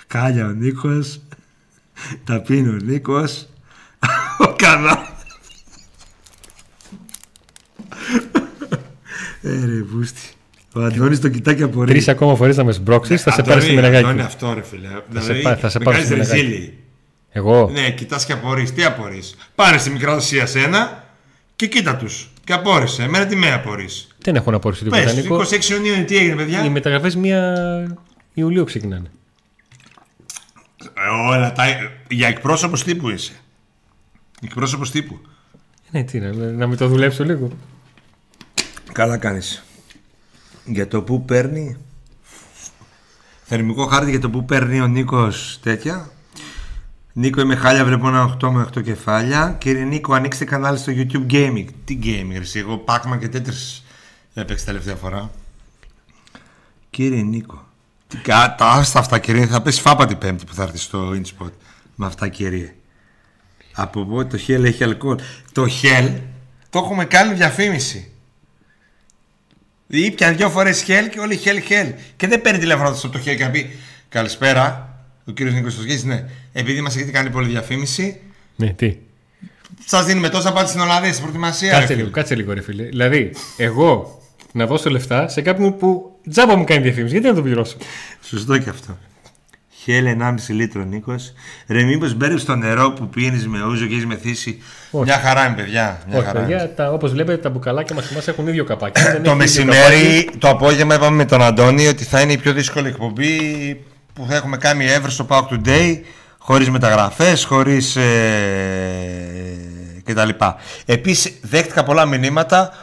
Κάλια ο Νίκος, ταπεινει ο Νίκος, ο κανά. Ε, ρε, βούστη. Ο Αντώνης το κοιτάει και απορεί. Τρεις ακόμα φορές να με σμπρώξει, θα σε πάρεις στη Αντώνη, Μενεγάκη. αυτό ρε φίλε. σε πά- θα σε με πάρω κάνεις στη Μενεγάκη. ρεζίλη. Εγώ; Ναι, κοιτάς και απορείς. Τι απορείς. Πάρε στη μικροδοσία σένα και κοίτα τους. Και απόρρισε. Εμένα τι με απορείς. Δεν έχω να πω τίποτα, Πες, Νίκο. 26 Ιουνίου είναι τι έγινε παιδιά; Οι μεταγραφές 1 Ιουλίου ξεκινάνε. Ε, όλα τα... Για εκπρόσωπος τύπου είσαι. Εκπρόσωπος τύπου. Ναι, τι να, να με το δουλέψω λίγο. Καλά κάνεις. Για το που παίρνει Θερμικό χάρτη για το που παίρνει ο Νίκος τέτοια. Νίκο, είμαι χάλια, βλέπω ένα 8 με 8 κεφάλια. Κύριε Νίκο, ανοίξτε κανάλι στο YouTube Gaming. Τι gaming, ρε, εσύ, εγώ Pac-Man και Tetris έπαιξε τελευταία φορά. Κύριε Νίκο, τι κάτα, άστα αυτά κύριε, θα πέσει φάπα την πέμπτη που θα έρθεις στο InSpot με αυτά κύριε. Από πότε το Hell έχει αλκοόλ. Το Hell το έχουμε κάνει διαφήμιση. Ήπια δύο φορές Hell και όλοι Hell Hell. Και δεν παίρνει τηλέφωνο στο το Hell και να πει Καλησπέρα, ο κύριος Νίκος Στοσγής, ναι. Επειδή μας έχετε κάνει πολλή διαφήμιση, Ναι, τι; σας δίνουμε τόσα πάτη στην Ολλανδία στην προετοιμασία. Κάτσε ρε λίγο, φίλε. κάτσε λίγο, ρε φίλε. Δηλαδή, εγώ να δώσω λεφτά σε κάποιον που τζάμπα μου κάνει διαφήμιση. Γιατί να το πληρώσω; Σωστό και αυτό. Χέλ 1,5 λίτρο Νίκος. Ρε, μήπως μπέρδεψε το νερό που πίνεις με ούζο και έχεις μεθύσει; Όχι. Μια χαρά είναι, παιδιά. Μια Όχι, χαρά είναι. παιδιά, τα, όπως βλέπετε, τα μπουκαλάκια μας εμάς έχουν ίδιο καπάκι. Δεν Το έχει ίδιο μεσημέρι, το απόγευμα είπαμε με τον Αντώνη ότι θα είναι η πιο δύσκολη εκπομπή που θα έχουμε κάνει ever στο Pack Today χωρίς μεταγραφές, χωρίς ε, κτλ. Επίσης δέχτηκα πολλά μηνύματα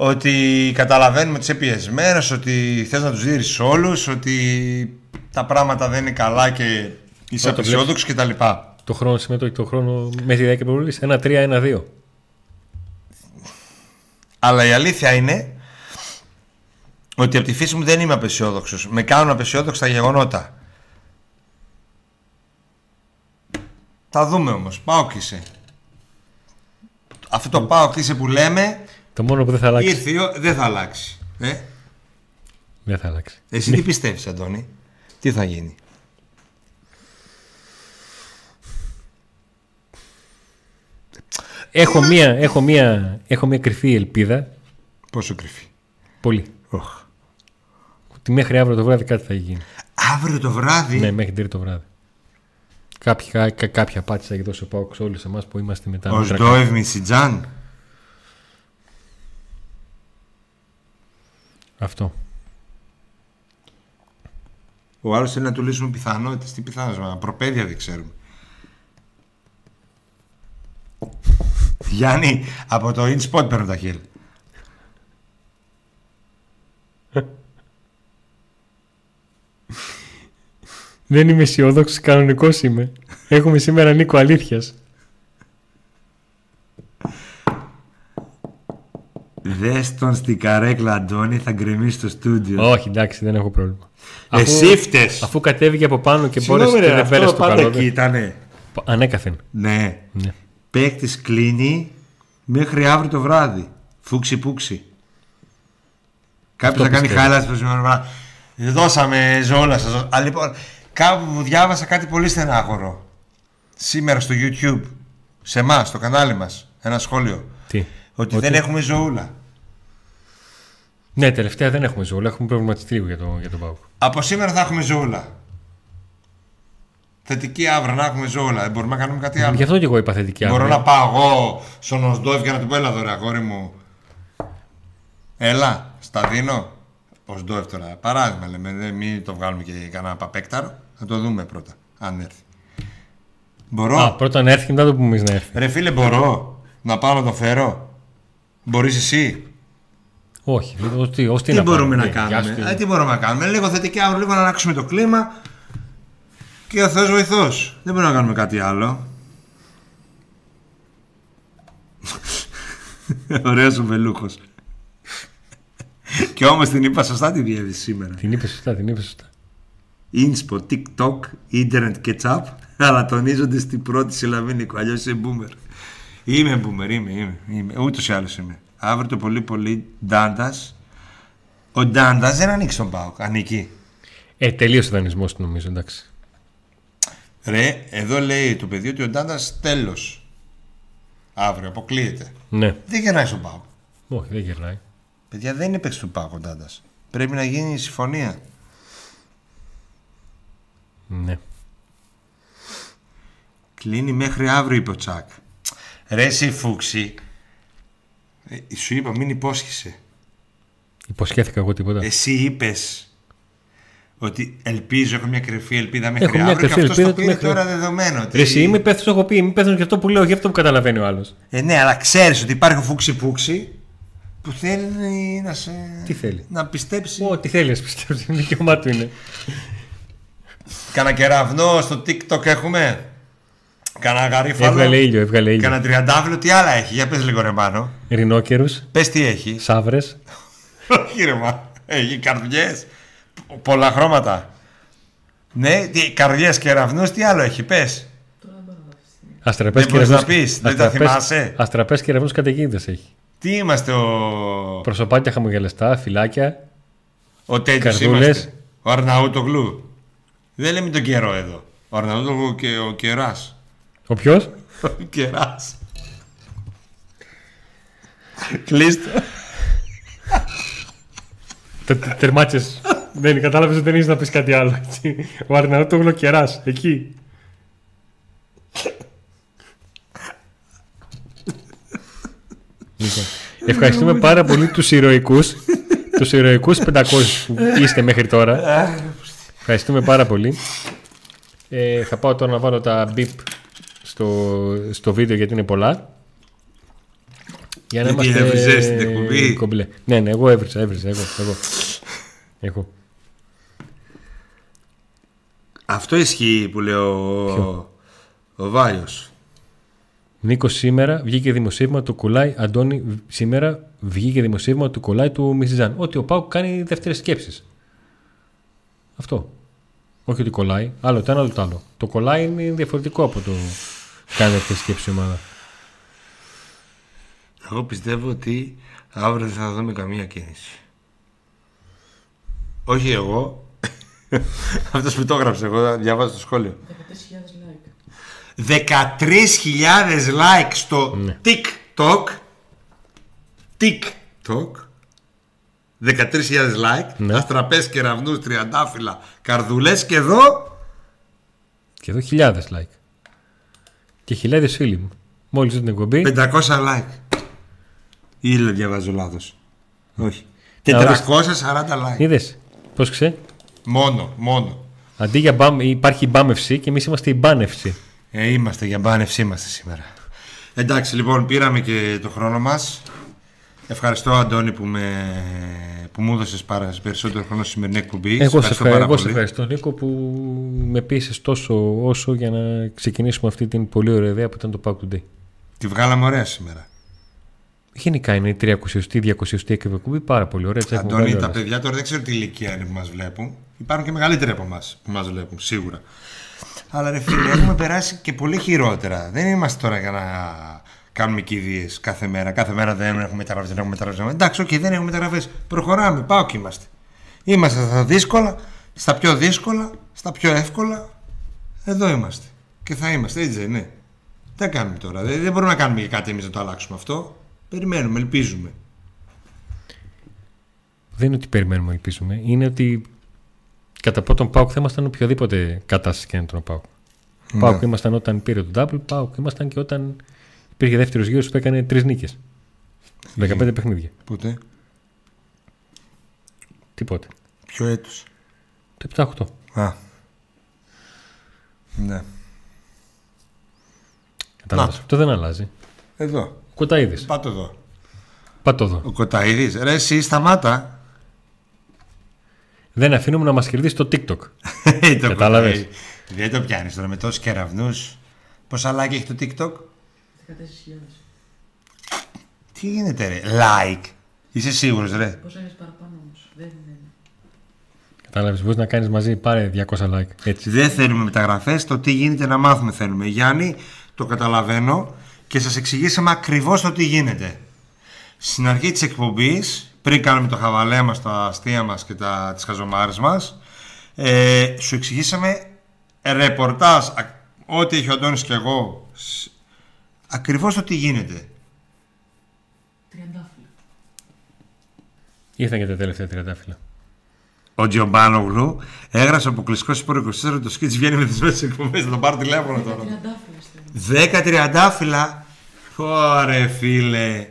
ότι καταλαβαίνουμε ότι είσαι πιεσμένος, ότι θες να τους δείρεις όλους, ότι τα πράγματα δεν είναι καλά και είσαι Ω, το απεσιόδοξος κτλ. Το χρόνο συμμετοχή, το χρόνο μέση διάρκεια προβολής. Ένα 3, ένα 2. Αλλά η αλήθεια είναι ότι από τη φύση μου δεν είμαι απεσιόδοξος. Με κάνουν απεσιόδοξο τα γεγονότα. Θα δούμε όμως. Πάω και είσαι. Αυτό το πάω και είσαι που λέμε Το μόνο που δεν θα αλλάξει. ήρθε η ώρα- δεν θα αλλάξει. Ε; Δεν θα αλλάξει. Εσύ τι πιστεύεις Αντώνη; Τι θα γίνει; Έχω μία, έχω, μία, έχω μία κρυφή ελπίδα. Πόσο κρυφή; Πολύ. Οχ. Ότι μέχρι αύριο το βράδυ κάτι θα γίνει. Αύριο το βράδυ; Ναι, μέχρι τρίτη το βράδυ. Κάποια, κα, κάποια πάτησα και δώσει ο Πάουκ σε όλους εμάς που είμαστε μετά. Ο μέτρα Σντόευ Μισιτζάν. Αυτό. Ο άλλος θέλει να του λύσουμε πιθανότητες. Τι πιθανότητες, προπαίδεια δεν ξέρουμε. Γιάννη, από το InSpot παίρνω τα χέρια. Δεν είμαι αισιόδοξος, κανονικός είμαι. Έχουμε σήμερα Νίκο αλήθειας. Δες τον στην καρέκλα, Αντώνη, θα γκρεμίσει το στούντιο. Όχι, εντάξει, δεν έχω πρόβλημα. Εσύ φταίς. αφού κατέβηκε από πάνω και Συγγνώμη, μπόρεσε και ρε, δεν αυτό πέρασε το πάντα καλό. εκεί ήτανε. Ανέκαθεν. Ναι. Ναι. Παίκτης κλείνει μέχρι αύριο το βράδυ. Φούξι πούξι. Κάποιος θα Αυτό κάνει πιστεύω. highlights το σημερινό βράδυ. Δώσαμε ζώλα σας. Α, λοιπόν, κάπου διάβασα κάτι πολύ στενάχωρο. Σήμερα στο YouTube. Σε εμάς, στο κανάλι μας. Ένα σχόλιο. Τι; Ότι, δεν έχουμε ζωούλα. Ναι, τελευταία δεν έχουμε ζώο, έχουμε προβληματιστεί λίγο για, το, για τον Πάουκ. Από σήμερα θα έχουμε ζωούλα. Θετική αύριο να έχουμε ζωούλα. Δεν μπορούμε να κάνουμε κάτι άλλο. Γι' αυτό και εγώ είπα θετική Μπορώ αύριο. να πάω εγώ στον Οσντόεφ και να του πω έλα δωρε αγόρι μου. Έλα, στα δίνω. Οσντόεφ τώρα. Παράδειγμα λέμε, δεν μην το βγάλουμε και κανένα παπέκταρο. Θα το δούμε πρώτα, αν έρθει. Μπορώ; Α, πρώτα να έρθει και μετά το πούμε εμείς να έρθει. Ρε φίλε, μπορώ να πάω να το φέρω; Μπορείς εσύ; Όχι, ως τι, ως τι, Τι, να μπορούμε πάμε. να Ε, γεια σου, κάνουμε. τι- Ε, τι μπορούμε να κάνουμε; Λίγο θετική αύριο, λίγο να αλλάξουμε το κλίμα. Και ο Θεός βοηθός. Δεν μπορούμε να κάνουμε κάτι άλλο. Ωραίος ο Βελούχος. και όμως την είπα σωστά τη διεύθυνση σήμερα. Την είπες σωστά, την είπες σωστά. Inspo, TikTok, Internet Ketchup, αλλά τονίζονται στην πρώτη συλλαβή Νίκο. Αλλιώς είσαι boomer. Είμαι boomer, είμαι, είμαι. είμαι. Ούτως ή άλλως είμαι. Αύριο το πολύ πολύ Ντάντας. Ο Ντάντας δεν ανοίξει τον Πάοκ. Ανήκει. Ε, τελείωσε ο δανεισμός νομίζω, εντάξει. Ρε, εδώ λέει το παιδί ότι ο Ντάντας τέλος. Αύριο αποκλείεται. Ναι, Δεν γυρνάει στον Πάοκ. όχι, δεν γυρνάει. Παιδιά δεν είναι παίξη του Πάοκ ο Ντάντας. Πρέπει να γίνει η συμφωνία. Ναι. Κλείνει μέχρι αύριο, είπε ο Τσάκ. Ρε, εσύ φούξη. Ε, σου είπα, μην υπόσχεσαι. Υποσχέθηκα εγώ τίποτα. Εσύ είπες ότι ελπίζω, έχω μια κρυφή ελπίδα μέχρι Έχω μια αύριο κρυφή και αυτός το ελπίδα πήρε μέχρι- τώρα δεδομένο. Ότι... Ρε, εσύ είμαι υπεύθυνος, έχω πει. Είμαι υπεύθυνος για αυτό που λέω, για αυτό που καταλαβαίνει ο άλλος. Ε, ναι, αλλά ξέρεις ότι υπάρχει ο φούξη πούξη που θέλει να σε. Τι θέλει; Να πιστέψει. Ό,τι θέλει να πιστέψει, δικαίωμά του είναι. Κάνα κεραυνό στο TikTok έχουμε; Κάνα γαρίφαλο. Έβγαλε ήλιο, έβγαλε ήλιο. Κάνα τριαντάφυλλο, τι άλλα έχει; Για πες λίγο ρε Μάνο. Ρινόκερους, Πες τι έχει. σαύρες. Όχι ρε Μάνο. Έχει καρδιές. Πολλά χρώματα. Ναι, τι, καρδιές κεραυνούς, τι άλλο έχει. Πες. Τώρα δεν μπορώ να το αφήσω. Αστραπές Δεν μπορείς κεραυνούς- να πεις, δεν τα αστραπές- θυμάσαι. Αστραπές κεραυνούς καταιγίδες έχει. Τι είμαστε ο... Προσωπάκια χαμογελαστά, φυλάκια. Ο τέτοιος Καρδούλες. είμαστε. Ο Αρναούτογλου. Δεν λέμε τον καιρό εδώ. Ο Αρναούτογλου και ο κεράς. Ο ποιος; Ο κεράς. Κλείστο. Τε- τε- Τερμάτσες. Δεν κατάλαβες ότι δεν είσαι να πεις κάτι άλλο. έτσι. Ο Αρναούτογλου κεράς, εκεί. Λοιπόν, ευχαριστούμε πάρα πολύ τους ηρωικούς τους ηρωικούς 500 που είστε μέχρι τώρα ευχαριστούμε πάρα πολύ ε, θα πάω τώρα να βάλω τα beep στο, στο βίντεο γιατί είναι πολλά για να Γιατί είμαστε έβριζες την εκπομπή; κομπλέ. ναι ναι εγώ έβριζα έβριζα εγώ, εγώ. εγώ. Αυτό ισχύει που λέει ο, ο Βάιος. Νίκος σήμερα βγήκε δημοσίευμα του κολλάει Αντώνη σήμερα βγήκε δημοσίευμα του κολλάει του Μιζιζάν ότι ο Πάουκ κάνει δεύτερες σκέψεις αυτό όχι ότι κολλάει άλλο το ένα άλλο το άλλο το κολλάει είναι διαφορετικό από το κάνει δεύτερες σκέψεις η ομάδα Εγώ πιστεύω ότι αύριο δεν θα δούμε καμία κίνηση. Όχι εγώ. Αυτός που το έγραψε, εγώ διαβάζω το σχόλιο. 13.000 like. 13.000 like στο Ναι. TikTok. TikTok. 13.000 like. Ναι. Αστραπές, κεραυνούς, τριαντάφυλλα, καρδουλές και εδώ και εδώ χιλιάδες like και χιλιάδες φίλοι μου μόλις δω την εκπομπή 500 like. Ή λέω διαβάζω λάθος. Όχι. Να 440 ορίστε. like. είδες πως ξέρει; Μόνο, μόνο. αντί για μπαμ, υπάρχει η μπάμευση και εμείς είμαστε η μπάνευση Ε, είμαστε για μπάνευση είμαστε σήμερα. Εντάξει, λοιπόν, πήραμε και το χρόνο μας. Ευχαριστώ, Αντώνη, που, με... που μου έδωσες πάρα περισσότερο χρόνο στη σημερινή εκπομπή. Εγώ σε, ευχαριστώ ευχα... πάρα εγώ σε πολύ. ευχαριστώ Νίκο που με πείσες τόσο όσο για να ξεκινήσουμε αυτή την πολύ ωραία ιδέα που ήταν το PAOK Today. Τη βγάλαμε ωραία σήμερα. Γενικά είναι η 300η, 200η εκπομπή πάρα πολύ ωραία. τις έχουμε Αντώνη, βγάλει τα όλες. παιδιά τώρα δεν ξέρω τι ηλικία είναι που μας βλέπουν. Υπάρχουν και μεγαλύτεροι από εμάς που μας βλέπουν, σίγουρα. Αλλά ρε φίλε, έχουμε περάσει και πολύ χειρότερα. Δεν είμαστε τώρα για να κάνουμε κηδείες κάθε μέρα. Κάθε μέρα δεν έχουμε μεταγραφές, δεν έχουμε μεταγραφές. Εντάξει, οκ, δεν έχουμε μεταγραφές. Προχωράμε, ΠΑΟΚ είμαστε. Είμαστε στα δύσκολα, στα πιο δύσκολα, στα πιο εύκολα. Εδώ είμαστε. Και θα είμαστε, έτσι δεν είναι. Τι κάνουμε τώρα. Δεν, δεν μπορούμε να κάνουμε και κάτι εμείς να το αλλάξουμε αυτό. Περιμένουμε, ελπίζουμε. Δεν είναι ότι περιμένουμε, ελπίζουμε. Είναι ότι κατά πρώτον Πάουκ θα ήμασταν οποιοδήποτε κατάσταση και να ήταν ο Πάουκ. Ναι. Πάουκ ήμασταν όταν πήρε το double, Πάουκ ήμασταν και όταν υπήρχε δεύτερος γύρος που έκανε τρεις νίκες. 15 παιχνίδια. Πότε, Τίποτε. ποιο έτος; Το 7-8. Α. Ναι. Κατάλαβες. Να. Αυτό δεν αλλάζει. Εδώ. Κοταίδης. Πάτε εδώ. Πάτε εδώ. Ο Κοταίδης. Ρε εσύ σταμάτα. Δεν αφήνουμε να μας κερδίσει το TikTok. το Κατάλαβες; Κοταίδη. Δεν το πιάνεις τώρα με τόσους κεραυνούς. Πόσα like έχει το TikTok; 14.000. Τι γίνεται ρε; Like. Είσαι σίγουρος ρε; Πόσα έχεις παραπάνω όμως; Δεν είναι. Κατάλαβες. Μπορείς να κάνεις μαζί πάρε 200 like. Έτσι. Δεν θέλουμε μεταγραφές. Το τι γίνεται να μάθουμε θέλουμε. Γιάννη, το καταλαβαίνω και σας εξηγήσαμε ακριβώς το τι γίνεται. Στην αρχή της εκπομπής, πριν κάνουμε το χαβαλέ μας, τα αστεία μας και τα, τις χαζομάρες μας, ε, σου εξηγήσαμε ρεπορτάζ, α- ό,τι έχει ο Αντώνης και εγώ, σ- ακριβώς το τι γίνεται. Τριαντάφυλλα. Ήρθαν και τα τελευταία τριαντάφυλλα. Ο Τζιομπάνογλου έγραψε αποκλειστικό σπόρο 24 το σκίτς βγαίνει με τις μέσα εκπομπές. Θα το πάρω τηλέφωνο τώρα. Τριαντάφυλλα στέλνω. 10 τριαντάφυλλα. Ωρε φίλε.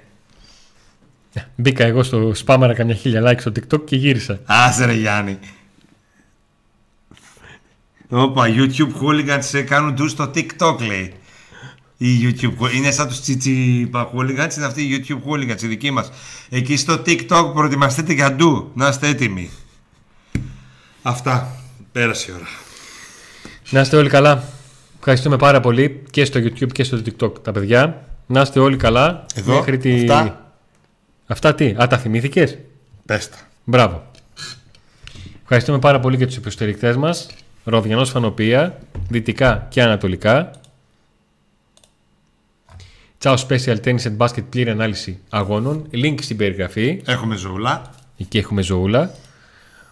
Μπήκα εγώ στο σπάμαρα καμιά χίλια like στο TikTok και γύρισα. Άσε ρε Γιάννη. Όπα, YouTube hooligans σε κάνουν ντου στο TikTok λέει. Η YouTube, είναι σαν τους τσιτσιπα hooligans, είναι αυτοί οι YouTube hooligans, οι δικοί μας. Εκεί στο TikTok προετοιμαστείτε για ντου, να είστε έτοιμοι. Αυτά, πέρασε η ώρα. Να είστε όλοι καλά. Ευχαριστούμε πάρα πολύ και στο YouTube και στο TikTok τα παιδιά. Να είστε όλοι καλά. Εδώ, Μέχρι τη... αυτά. Αυτά τι. Α, τα θυμήθηκες; Πες τα. Μπράβο. Ευχαριστούμε πάρα πολύ και τους υποστηρικτές μας. Ροδιανός Φανοπία, δυτικά και ανατολικά. Ciao Special Tennis and Basket πλήρη ανάλυση αγώνων. Link στην περιγραφή. Έχουμε ζωούλα. Εκεί έχουμε ζωούλα.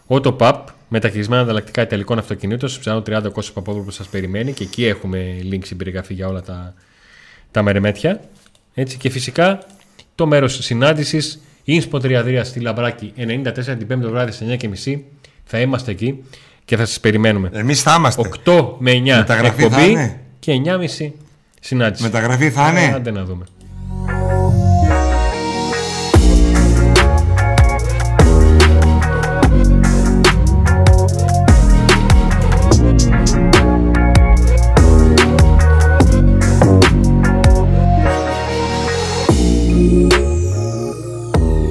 Auto Pub, μεταχειρισμένα ανταλλακτικά ιταλικών αυτοκινήτων. Στο ψάχνω 30 κόσμο Παπόδουλο που σας περιμένει. Και εκεί έχουμε link στην περιγραφή για όλα τα, τα μερεμέτια. Έτσι, και φυσικά το μέρος συνάντησης. Ινσπο Τριαδρία στη Λαμπράκη 94 την 5η βράδυ στις 9.30 θα είμαστε εκεί και θα σας περιμένουμε. Εμείς θα είμαστε. 8 με 9 Μεταγραφή θα εκπομπή είναι; και 9.30 συνάντηση. Μεταγραφή θα Ε, είναι. Άντε να δούμε.